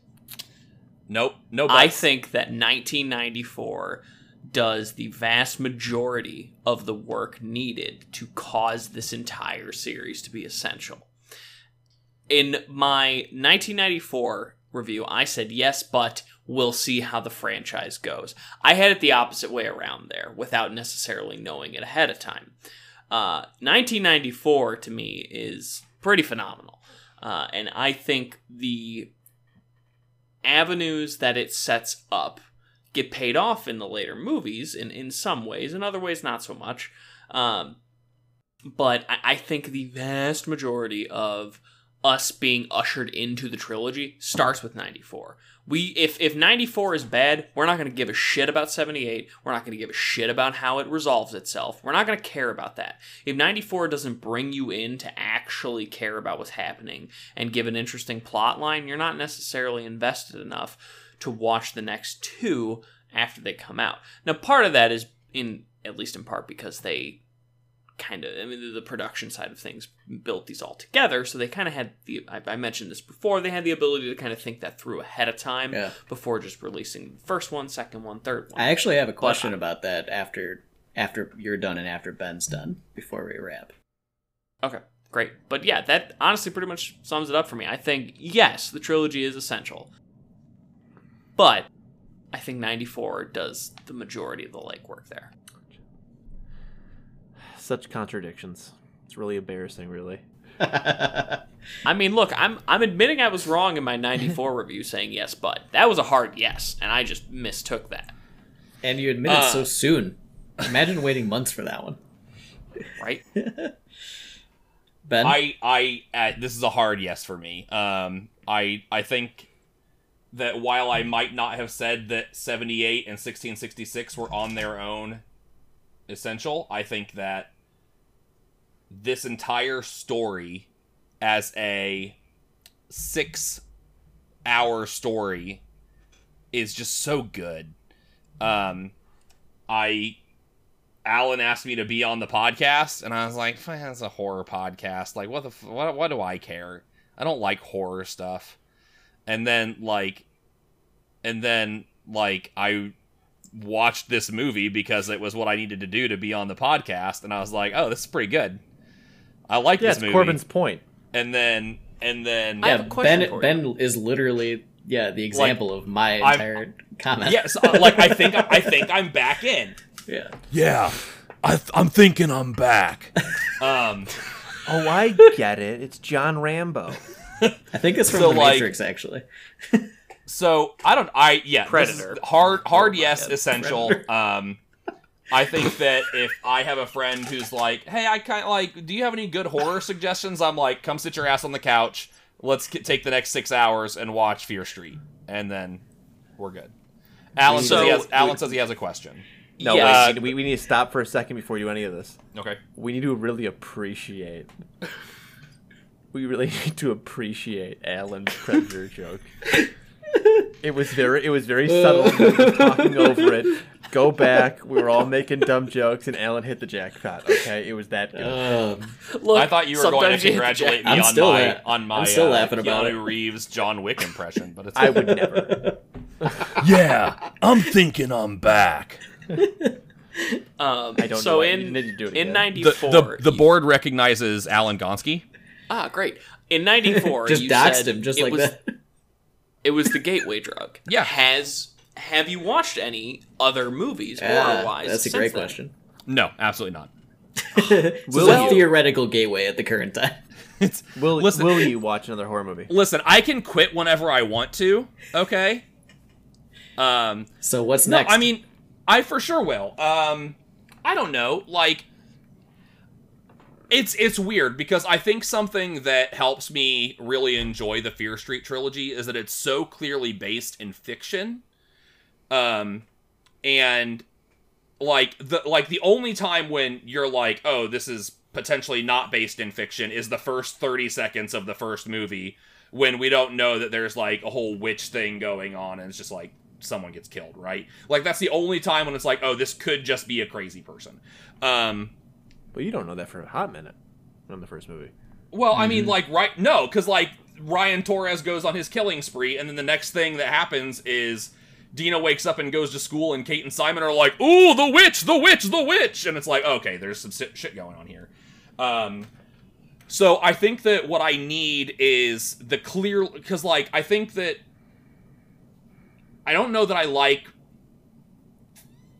Nope. No. I think that 1994 does the vast majority of the work needed to cause this entire series to be essential. In my 1994 review, I said yes, but we'll see how the franchise goes. I had it the opposite way around there without necessarily knowing it ahead of time. Uh, 1994 to me is pretty phenomenal. Uh, and I think the avenues that it sets up get paid off in the later movies in, in some ways, in other ways, not so much. Um, but I, I think the vast majority of us being ushered into the trilogy starts with 94. We if if 94 is bad, we're not going to give a shit about 78. We're not going to give a shit about how it resolves itself. We're not going to care about that. If 94 doesn't bring you in to actually care about what's happening and give an interesting plot line, you're not necessarily invested enough to watch the next two after they come out. Now, part of that is in at least in part because they kind of I mean the, production side of things built these all together, so they kind of had the I, I mentioned this before. They had the ability to kind of think that through ahead of time Yeah. before just releasing the first one, second one, third one. I actually have a question I- about that after after you're done and after Ben's done before we wrap. Okay, great. But yeah, that honestly pretty much sums it up for me. I think, yes, the trilogy is essential. But I think 94 does the majority of the legwork there. *sighs* such contradictions it's really embarrassing really *laughs* I mean, look, I'm I'm admitting I was wrong in my 94 *laughs* review saying yes, but that was a hard yes, and I just mistook that, and you admit it Uh. so soon. *laughs* Imagine waiting months for that one. right? Ben, I I uh, this is a hard yes for me. Um, I I think that while I might not have said that 78 and 1666 were on their own essential, I think that this entire story as a 6 hour story is just so good. Um I Alan asked me to be on the podcast, and I was like, "Fine, "It's a horror podcast. Like, what the f- what? What do I care? I don't like horror stuff." And then like, and then like I watched this movie because it was what I needed to do to be on the podcast, and I was like, "Oh, this is pretty good. I like yeah this it's movie." corbin's point And then and then I have yeah, a question Ben for you. Ben is literally yeah the example of my I'm- entire comment. yes, uh, like I think I think I'm back in. yeah. Yeah, I th- I'm thinking I'm back. Um, Oh, I get it. It's John Rambo. I think it's from So, the like- Matrix, actually. *laughs* So I don't. I yeah. Predator. hard. Hard. Oh yes. God, Essential. Um. I think that if I have a friend who's like, "Hey, I kind of like, do you have any good horror suggestions?" I'm like, "Come sit your ass on the couch. Let's get, take the next six hours and watch Fear Street, and then we're good." Alan So- says he has. Alan says he has a question. No, Yes. wait, we, we need to stop for a second before you do any of this. Okay. We need to really appreciate. We really *laughs* need to appreciate Alan's predator *laughs* joke. It was very, it was very subtle. He was *laughs* talking over it. Go back. We were all making dumb jokes, and Alan hit the jackpot. Okay, it was that good. Um, Look, I thought you were going to you congratulate me I'm on still my la- on my I'm still uh, laughing about Keanu it. Reeves John Wick impression, but it's I would never. Yeah, I'm thinking I'm back. Um, I don't so know why in you need to do it in '94, the, the, the board recognizes Alan Gonski. Ah great. In '94, *laughs* just you doxed said him just it like was, that. *laughs* It was the gateway drug. Yeah. Has have you watched any other movies Ah, horror wise? that's a great question. No, absolutely not. *laughs* It's Will a theoretical gateway at the current time. It's Will Listen- Will you watch another horror movie? listen. I can quit whenever I want to. Okay. Um. So what's No, next? I mean, I for sure will. Um. I don't know. Like. It's it's weird because I think something that helps me really enjoy the Fear Street trilogy is that it's so clearly based in fiction. Um and like the like the only time when you're like, "Oh, this is potentially not based in fiction" is the first 30 seconds of the first movie when we don't know that there's like a whole witch thing going on and it's just like someone gets killed, right? Like that's the only time when it's like, "Oh, this could just be a crazy person." Um Well, you don't know that for a hot minute on the first movie. Well, I mean, like, right? No, because like Ryan Torres goes on his killing spree, and then the next thing that happens is Deena wakes up and goes to school, and Kate and Simon are like, "Ooh, the witch, the witch, the witch," and it's like, okay, there's some si- shit going on here. Um, so I think that what I need is the clear, because like I think that I don't know that I like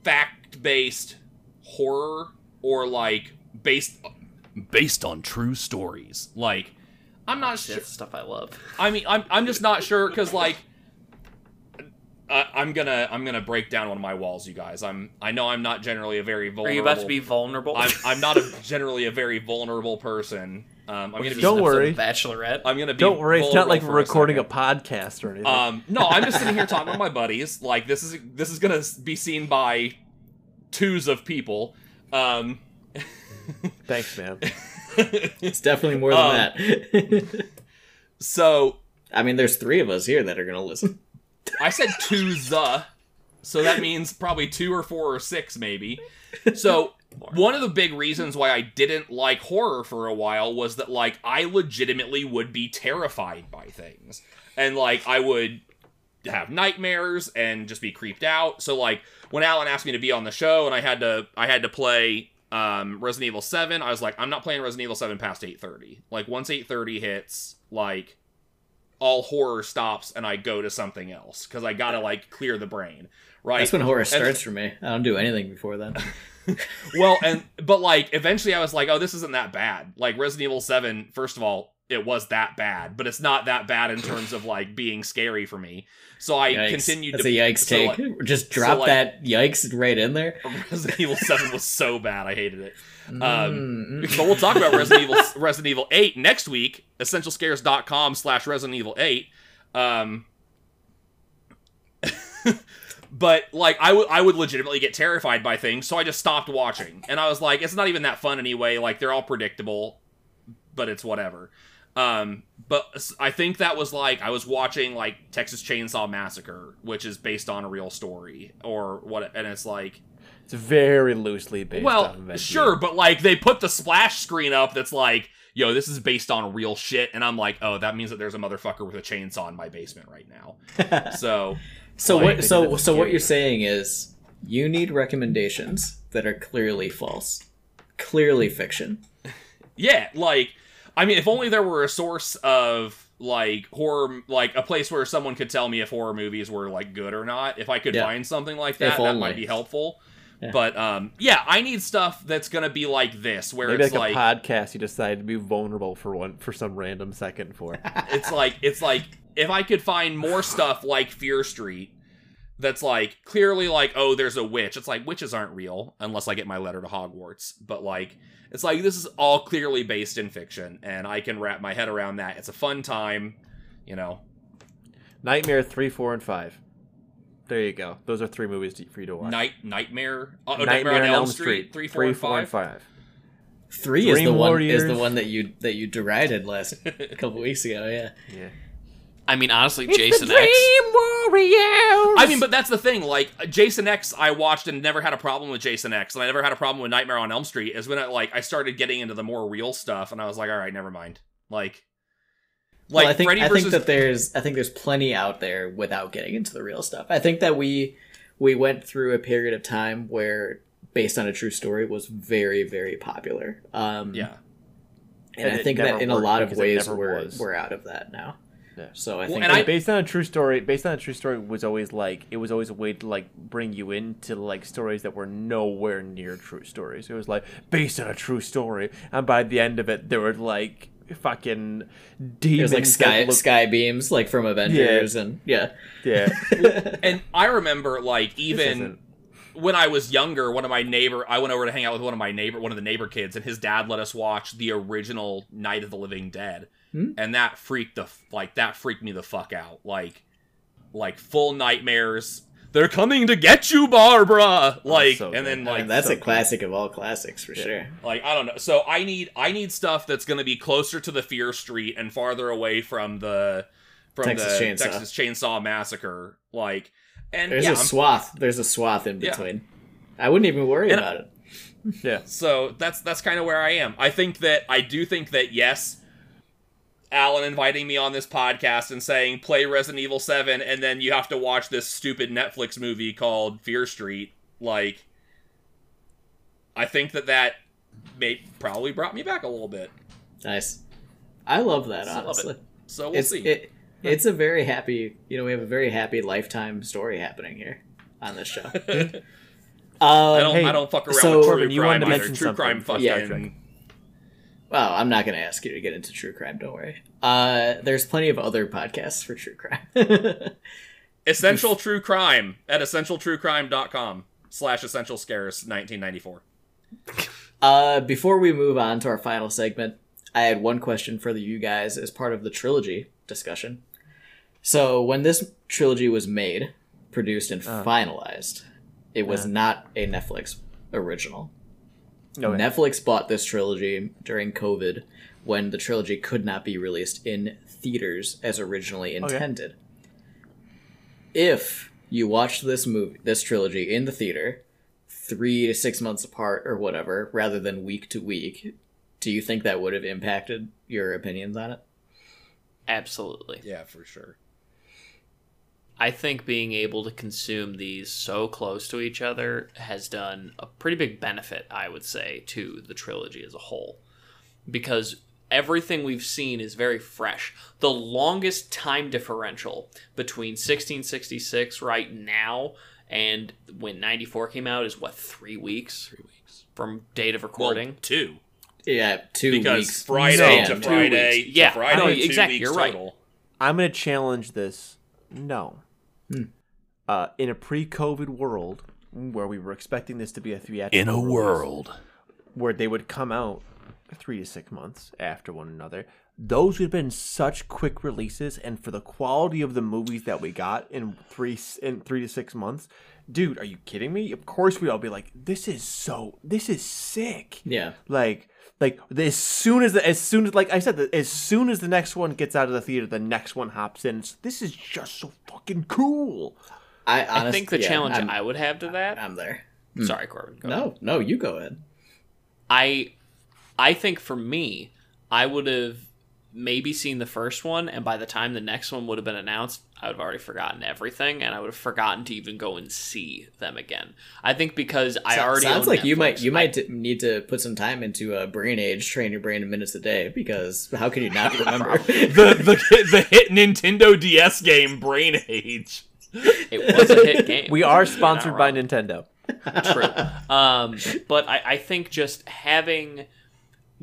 fact-based horror or like based based on true stories. Like, I'm not sure. That's stuff I love. I mean, I'm I'm just not sure because like. I, I'm gonna I'm gonna break down one of my walls, you guys. I'm I know I'm not generally a very vulnerable. Are vulnerable. you about to be vulnerable? I'm I'm not a *laughs* generally a very vulnerable person. Um, I'm gonna be Don't worry. Bachelorette. I'm gonna be. Don't worry, it's not like we're recording a, second. podcast or anything. Um, no, I'm just sitting here talking *laughs* with my buddies. Like this is this is gonna be seen by twos of people. Um, *laughs* Thanks, man. *laughs* it's definitely more than Um, that. *laughs* so I mean, there's three of us here that are gonna listen. I said two the, so that means probably two or four or six maybe. So one of the big reasons why I didn't like horror for a while was that like I legitimately would be terrified by things. And like I would have nightmares and just be creeped out. So like when Alan asked me to be on the show and I had to I had to play um Resident Evil 7, I was like I'm not playing Resident Evil 7 past 8:30. Like once 8:30 hits, like all horror stops and I go to something else cuz I got to like clear the brain. Right? That's when horror starts for me. I don't do anything before then. *laughs* well, and but like eventually I was like, oh, this isn't that bad. Like Resident Evil 7, first of all, it was that bad, but it's not that bad in terms of like being scary for me. So I Yikes. continued That's to a yikes so, take. like, Just drop like- that yikes right in there. *laughs* Resident Evil 7 was so bad, I hated it. Um, Mm, but we'll talk about Resident Evil Resident Evil 8 next week. Essentialscares.com slash Resident Evil 8. Um, *laughs* but like I would I would legitimately get terrified by things, so I just stopped watching. And I was like, it's not even that fun anyway. Like they're all predictable, but it's whatever. Um, but I think that was like I was watching like Texas Chainsaw Massacre, which is based on a real story, or what? And it's like, It's very loosely based well, on sure, but like they put the splash screen up that's like, yo, this is based on real shit, and I'm like, oh, that means that there's a motherfucker with a chainsaw in my basement right now. *laughs* so So Like, what? So so what you're saying is you need recommendations that are clearly false, clearly fiction. *laughs* yeah, like, I mean, if only there were a source of like horror, like a place where someone could tell me if horror movies were like good or not. If I could Yeah. find something like that, If that only. might be helpful. But um, yeah, I need stuff that's gonna be like this, where Maybe it's like, like, a podcast you decide to be vulnerable for one for some random second for. *laughs* it's like it's like if I could find more stuff like Fear Street that's like clearly like oh there's a witch it's like witches aren't real unless i get my letter to hogwarts but like it's like this is all clearly based in fiction and i can wrap my head around that it's a fun time you know Nightmare three, four, and five. There you go. Those are three movies to- for you to watch. night nightmare oh, oh, nightmare, on elm street, three four, and five. five. Three is Dream the one is the one that you that you derided last a *laughs* couple weeks ago. Yeah. Yeah. I mean, honestly, Jason X. Warriors. I mean, but that's the thing. Like Jason X, I watched and never had a problem with Jason X, and I never had a problem with Nightmare on Elm Street. Is when I like I started getting into the more real stuff, and I was like, all right, never mind. Like, like well, I think Freddy I versus think that there's I think there's plenty out there without getting into the real stuff. I think that we we went through a period of time where based on a true story was very very popular. Um, yeah. and, And I think that in a lot of ways we're was. we're out of that now. Yeah. So I Well, think and I- based on a true story based on a true story was always like it was always a way to like bring you into like stories that were nowhere near true stories it was like based on a true story and by the end of it there were like fucking demons there's like sky looked- sky beams like from Avengers and yeah. yeah *laughs* And I remember like even when I was younger, one of my neighbor, I went over to hang out with one of my neighbor, one of the neighbor kids, and his dad let us watch the original Night of the Living Dead, Hmm? and that freaked the like that freaked me the fuck out, like like full nightmares. They're coming to get you, Barbara. Like, so and then good. like and that's so a classic of all classics for sure. like I don't know. So I need I need stuff that's going to be closer to the Fear Street and farther away from the from Texas the Chainsaw. Texas Chainsaw Massacre. Like, and There's yeah, a I'm- swath. There's a swath in Yeah. between. I wouldn't even worry And- about it. yeah So that's that's kind of where I am. I think that I do think that yes, Alan inviting me on this podcast and saying play Resident Evil Seven, and then you have to watch this stupid Netflix movie called Fear Street. Like, I think that that may probably brought me back a little bit. Nice. I love that I love it. So we'll it's see. it, it's a very happy. You know, we have a very happy lifetime story happening here on this show. *laughs* I Um, don't. hey, I don't fuck around so- with Corbin, true you wanted to mention True crime, something. fucking. Yeah, well, I'm not going to ask you to get into true crime. Don't worry. Uh, there's plenty of other podcasts for true crime. *laughs* Essential True Crime at essentialtruecrime.com slash essential scares 1994. Uh, before we move on to our final segment, I had one question for the, you guys as part of the trilogy discussion. So, when this trilogy was made, produced, and Uh. finalized, it was Uh. not a Netflix original. Okay. Netflix bought this trilogy during COVID when the trilogy could not be released in theaters as originally intended. If you watched this movie, this trilogy in the theater, three to six months apart or whatever, rather than week to week, do you think that would have impacted your opinions on it? Absolutely. Yeah, for sure. I think being able to consume these so close to each other has done a pretty big benefit, I would say, to the trilogy as a whole. Because everything we've seen is very fresh. The longest time differential between 1666 right now and when 94 came out is what, three weeks? Three weeks. From date of recording? Well, two. Yeah, two Because weeks. Friday No, to two Friday. weeks. Yeah, to Friday, no, two exactly, weeks you're right. total. I'm going to challenge this. No. Hmm. Uh, in a pre-COVID world where we were expecting this to be a theatrical In a release, world. where they would come out three to six months after one another, those would have been such quick releases, and for the quality of the movies that we got in three in three to six months, dude, are you kidding me? Of course we'd all be like, "This is so, this is sick." Yeah. Like, like as soon as the, as soon as like I said, as soon as the next one gets out of the theater, the next one hops in. So this is just so fucking cool. I, I think the yeah, challenge I'm, I would have to that. I'm there. Mm. Sorry, Corbin. go ahead. No, no, you go ahead. I I think for me, I would have maybe seen the first one, and by the time the next one would have been announced, I would have already forgotten everything, and I would have forgotten to even go and see them again. I think because I already sounds own like you might you I- might need to put some time into a brain age, train your brain in minutes a day. Because how can you not *laughs* remember? The, the, the hit Nintendo DS game Brain Age. it was a hit game. We are sponsored by wrong. Nintendo. True. Um, but I, I think just having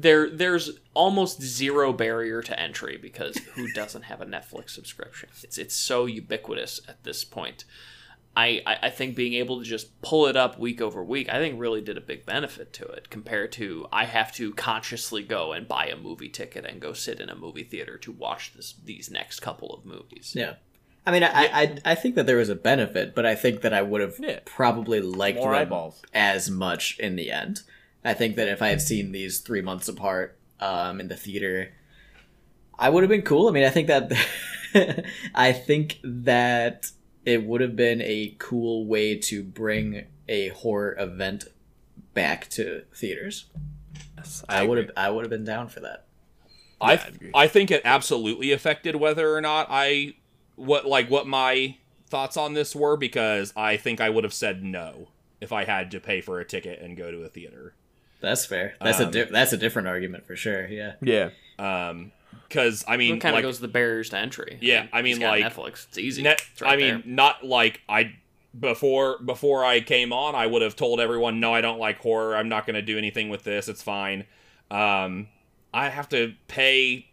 there there's almost zero barrier to entry because who *laughs* doesn't have a Netflix subscription? It's it's so ubiquitous at this point. I, I, I think being able to just pull it up week over week, I think really did a big benefit to it compared to I have to consciously go and buy a movie ticket and go sit in a movie theater to watch this these next couple of movies. Yeah. I mean, I, I I think that there was a benefit, but I think that I would have Yeah. probably liked More them eyeballs. as much in the end. I think that if I had seen these three months apart um, in the theater, I would have been cool. I mean, I think that *laughs* I think that it would have been a cool way to bring a horror event back to theaters. I would have I would have been down for that. I I'd. I think it absolutely affected whether or not I what like what my thoughts on this were because I think I would have said no if I had to pay for a ticket and go to a theater. That's fair. That's a Um, di- that's a different argument for sure. Yeah. Yeah. Um, because I mean, kind of like, goes to the barriers to entry. Yeah, I mean, It's like, Netflix. It's easy. net, It's right I mean, there. not like I before before I came on, I would have told everyone, no, I don't like horror. I'm not going to do anything with this. It's fine. Um, I have to pay.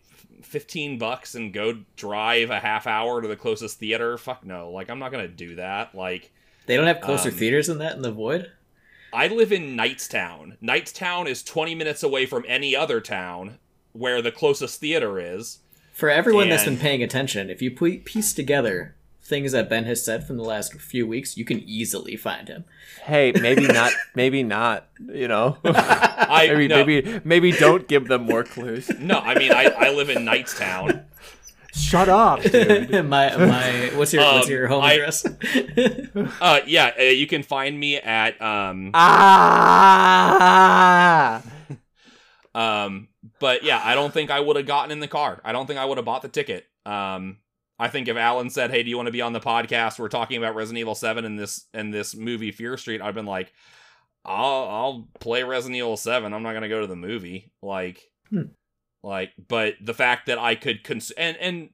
15 bucks and go drive a half hour to the closest theater fuck no like i'm not gonna do that like They don't have closer Um, theaters than that in the void. I live in Knightstown. Knightstown is 20 minutes away from any other town where the closest theater is. For everyone that's been paying attention, if you piece together things that Ben has said from the last few weeks, you can easily find him. Hey, maybe *laughs* not. Maybe not. You know. *laughs* I *laughs* maybe no, maybe maybe don't give them more clues. no, I mean I, I live in Knightstown. Shut up, dude. *laughs* my my what's your what's Um, your home I- address? *laughs* Uh yeah, uh, you can find me at um ah. um but yeah, I don't think I would have gotten in the car. I don't think I would have bought the ticket. Um I think if Alan said, "Hey, do you want to be on the podcast? We're talking about Resident Evil 7 and this and this movie Fear Street." I've been like, "I'll I'll play Resident Evil 7. I'm not going to go to the movie." Like Hmm. Like but the fact that I could cons- and and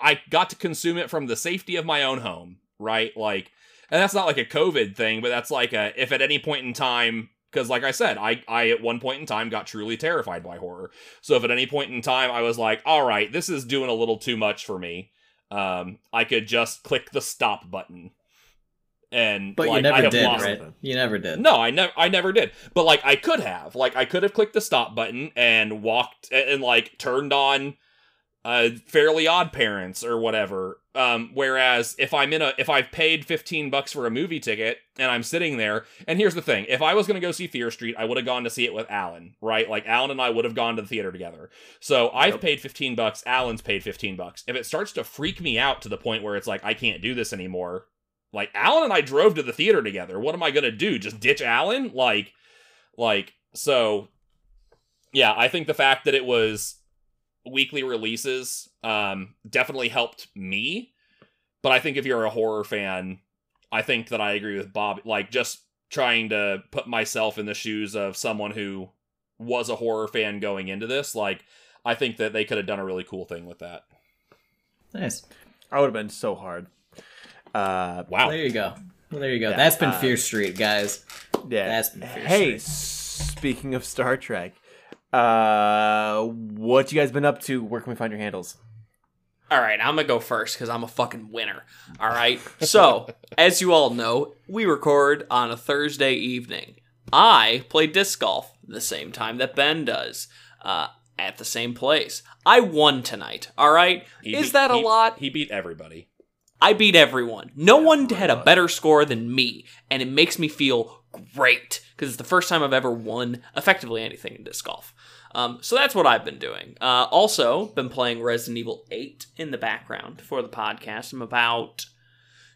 I- got to consume it from the safety of my own home, right? Like and that's not like a COVID thing, but that's like a if at any point in time because like I said, I I at one point in time got truly terrified by horror. So if at any point in time I was like, all right, this is doing a little too much for me, um, I could just click the stop button. And but like, you I never have did, lost- right? You never did. No, I never I never did. But like I could have. Like I could have clicked the stop button and walked and, and, like turned on uh Fairly Odd Parents or whatever. Um whereas if I'm in a if I've paid 15 bucks for a movie ticket and I'm sitting there and here's the thing, if I was going to go see Fear Street, I would have gone to see it with Alan, right? Like Alan and I would have gone to the theater together. So I've paid 15 bucks, Alan's paid 15 bucks. If it starts to freak me out to the point where it's like I can't do this anymore, like Alan and I drove to the theater together. What am I gonna do? Just ditch Alan? Like, like so. Yeah, I think the fact that it was weekly releases um, definitely helped me. But I think if you're a horror fan, I think that I agree with Bob. Like, just trying to put myself in the shoes of someone who was a horror fan going into this, like, I think that they could have done a really cool thing with that. Nice. I would have been so hard. Uh, Wow. There you go. Well, there you go. Yeah, That's been uh, Fear Street, guys. yeah. That's been Fear hey, Street. speaking of Star Trek, uh, what you guys been up to? Where can we find your handles? All right, I'm gonna go first because I'm a fucking winner. All right. So, *laughs* as you all know, we record on a Thursday evening. I play disc golf the same time that Ben does, uh, at the same place. I won tonight. All right. He Is beat- that a he- lot? He beat everybody. I beat everyone. No one had a better score than me, and it makes me feel great because it's the first time I've ever won effectively anything in disc golf. Um, so that's what I've been doing. Uh, also, been playing Resident Evil 8 in the background for the podcast. I'm about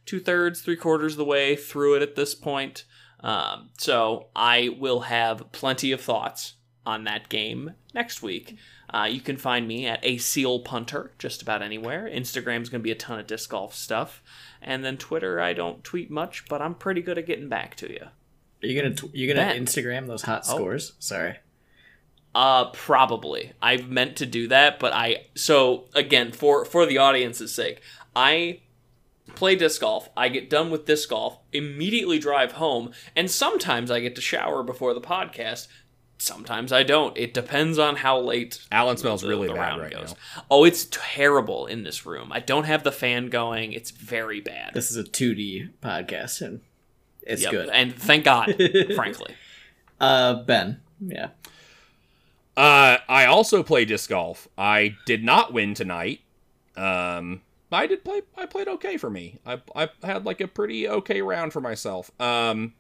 two thirds, three quarters of the way through it at this point. Um, so I will have plenty of thoughts on that game next week. Uh, you can find me at a seal punter just about anywhere. Instagram's going to be a ton of disc golf stuff, and then Twitter I don't tweet much, but I'm pretty good at getting back to you. Are you gonna tw- you gonna Ben. Instagram those hot scores? Sorry. Uh, probably. I've meant to do that, but I so again for for the audience's sake, I play disc golf. I get done with disc golf, immediately drive home, and sometimes I get to shower before the podcast. Sometimes I don't. It depends on how late Alan smells the- really the bad round right goes. now. Oh, it's terrible in this room. I don't have the fan going. It's very bad. This is a 2D podcast, and it's Yep, good. And thank God, *laughs* frankly. Uh, Ben, yeah. Uh, I also play disc golf. I did not win tonight. Um, I did play. I played okay for me. I I had like a pretty okay round for myself. Um,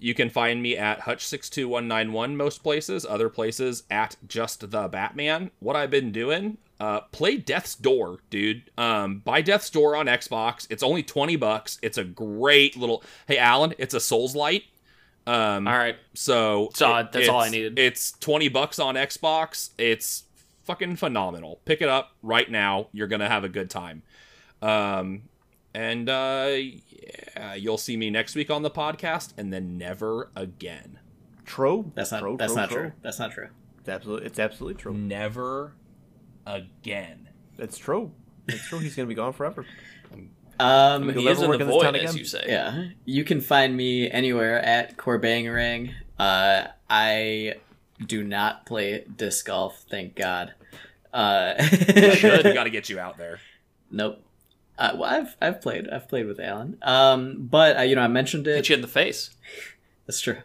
you can find me at Hutch six two one nine one most places. Other places at just the Batman. What I've been doing. Uh, play Death's Door, dude. Um, buy Death's Door on Xbox. It's only twenty bucks. It's a great little. Hey, Alan, it's a Soulslike. Um, All right. so So, it- that's all I needed. It's twenty bucks on Xbox. It's fucking phenomenal. Pick it up right now. You're gonna have a good time. Um, and uh, yeah, you'll see me next week on the podcast, and then never again. True. That's not True, that's true, not true. That's not true. It's absolutely it's absolutely true. Never again. That's true. It's true. He's gonna be gone forever. *laughs* Um, He'll He is in work the in this void, as again. you say. yeah, you can find me anywhere at Corbangarang. Uh, I do not play disc golf, thank God. Uh, Should *laughs* got to get you out there. Nope. Uh, well, I've I've played I've played with Alan. Um, but uh, you know I mentioned it. Hit you in the face. *laughs* That's true.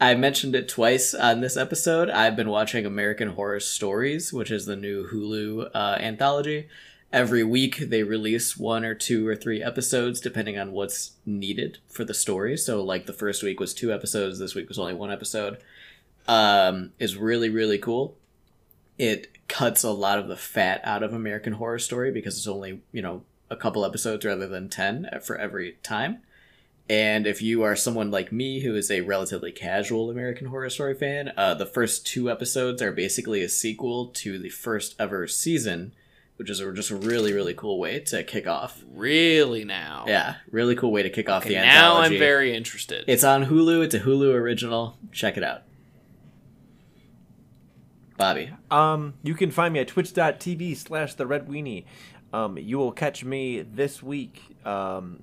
I mentioned it twice on this episode. I've been watching American Horror Stories, which is the new Hulu uh, anthology. Every week they release one or two or three episodes, depending on what's needed for the story. So, like the first week was two episodes, this week was only one episode. Um, is really really cool. It cuts a lot of the fat out of American Horror Story because it's only you know a couple episodes rather than ten for every time. And if you are someone like me who is a relatively casual American Horror Story fan, uh, the first two episodes are basically a sequel to the first ever season, which is a, just a really, really cool way to kick off. Really now. Yeah, really cool way to kick off Okay, the now anthology. I'm very interested. It's on Hulu. It's a Hulu original. Check it out. Bobby. Um, you can find me at twitch.tv slash the red weenie. Um, you will catch me this week, um,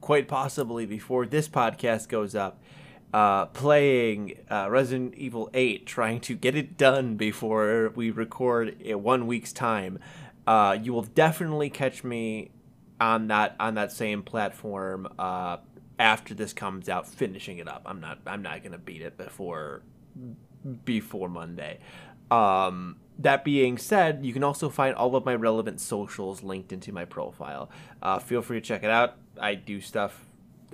quite possibly before this podcast goes up, uh, playing uh, Resident Evil 8, trying to get it done before we record in one week's time. Uh, you will definitely catch me on that on that same platform uh, after this comes out, finishing it up. I'm not I'm not gonna beat it before before Monday. Um, that being said, you can also find all of my relevant socials linked into my profile. Uh, feel free to check it out. I do stuff.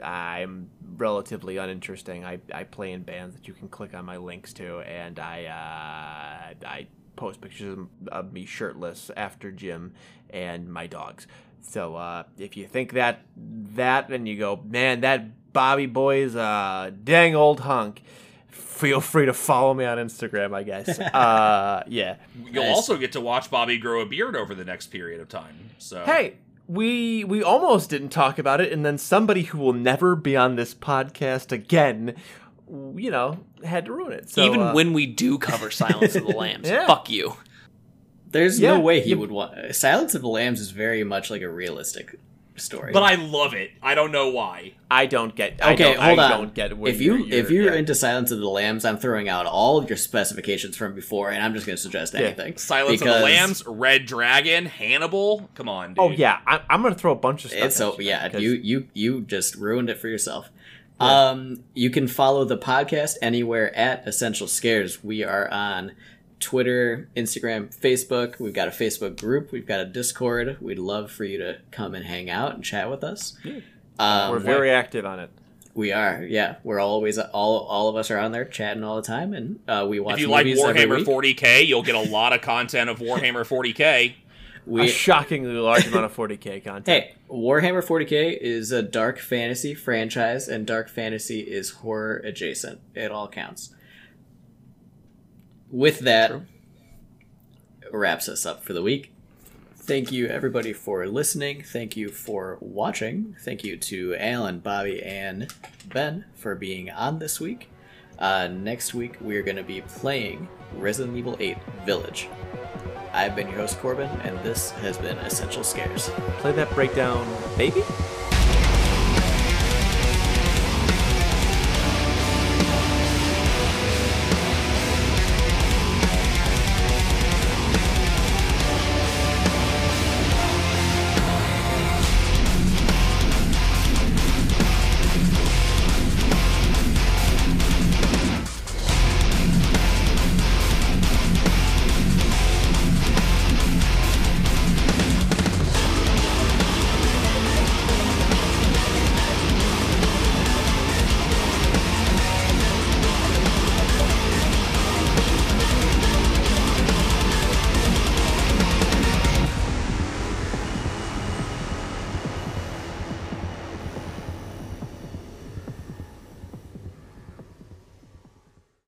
I'm relatively uninteresting. I, I play in bands that you can click on my links to, and I uh, I post pictures of- me shirtless after gym and my dogs. So uh, if you think that that and you go, man, that Bobby boy is a dang old hunk feel free to follow me on Instagram, I guess. *laughs* uh, yeah. You'll Nice. also get to watch Bobby grow a beard over the next period of time. So Hey, we we almost didn't talk about it, and then somebody who will never be on this podcast again, you know, had to ruin it. So, Even uh, when we do cover Silence of the *laughs* Lambs, Yeah. fuck you. There's Yeah, no way he you- would want. Silence of the Lambs is very much like a realistic story. But I love it. I don't know why. I don't get. I Okay, don't, hold I on. Don't get if you you're, if you're yeah. into Silence of the Lambs, I'm throwing out all of your specifications from before, and I'm just going to suggest anything. Silence of the Lambs, Red Dragon, Hannibal. Come on, dude. Oh yeah, I, I'm gonna throw a bunch of stuff. It's so at yeah, 'cause- you you you just ruined it for yourself. Um, you can follow the podcast anywhere at Essential Scares. We are on Twitter, Instagram, Facebook. We've got a Facebook group. We've got a Discord. We'd love for you to come and hang out and chat with us. Um, we're very active on it. We are, yeah. We're always all all of us are on there chatting all the time, and uh, we watch If you like movies every Warhammer week. 40k, you'll get a lot of content of Warhammer 40k. a We shockingly large amount of 40k content. hey, Warhammer 40k is a dark fantasy franchise, and dark fantasy is horror adjacent. It all counts. With that, wraps us up for the week. Thank you, everybody, for listening. Thank you for watching. Thank you to Alan, Bobby, and Ben for being on this week. Uh, next week, we're going to be playing Resident Evil 8 Village. I've been your host, Corbin, and this has been Essential Scares. Play that breakdown, baby.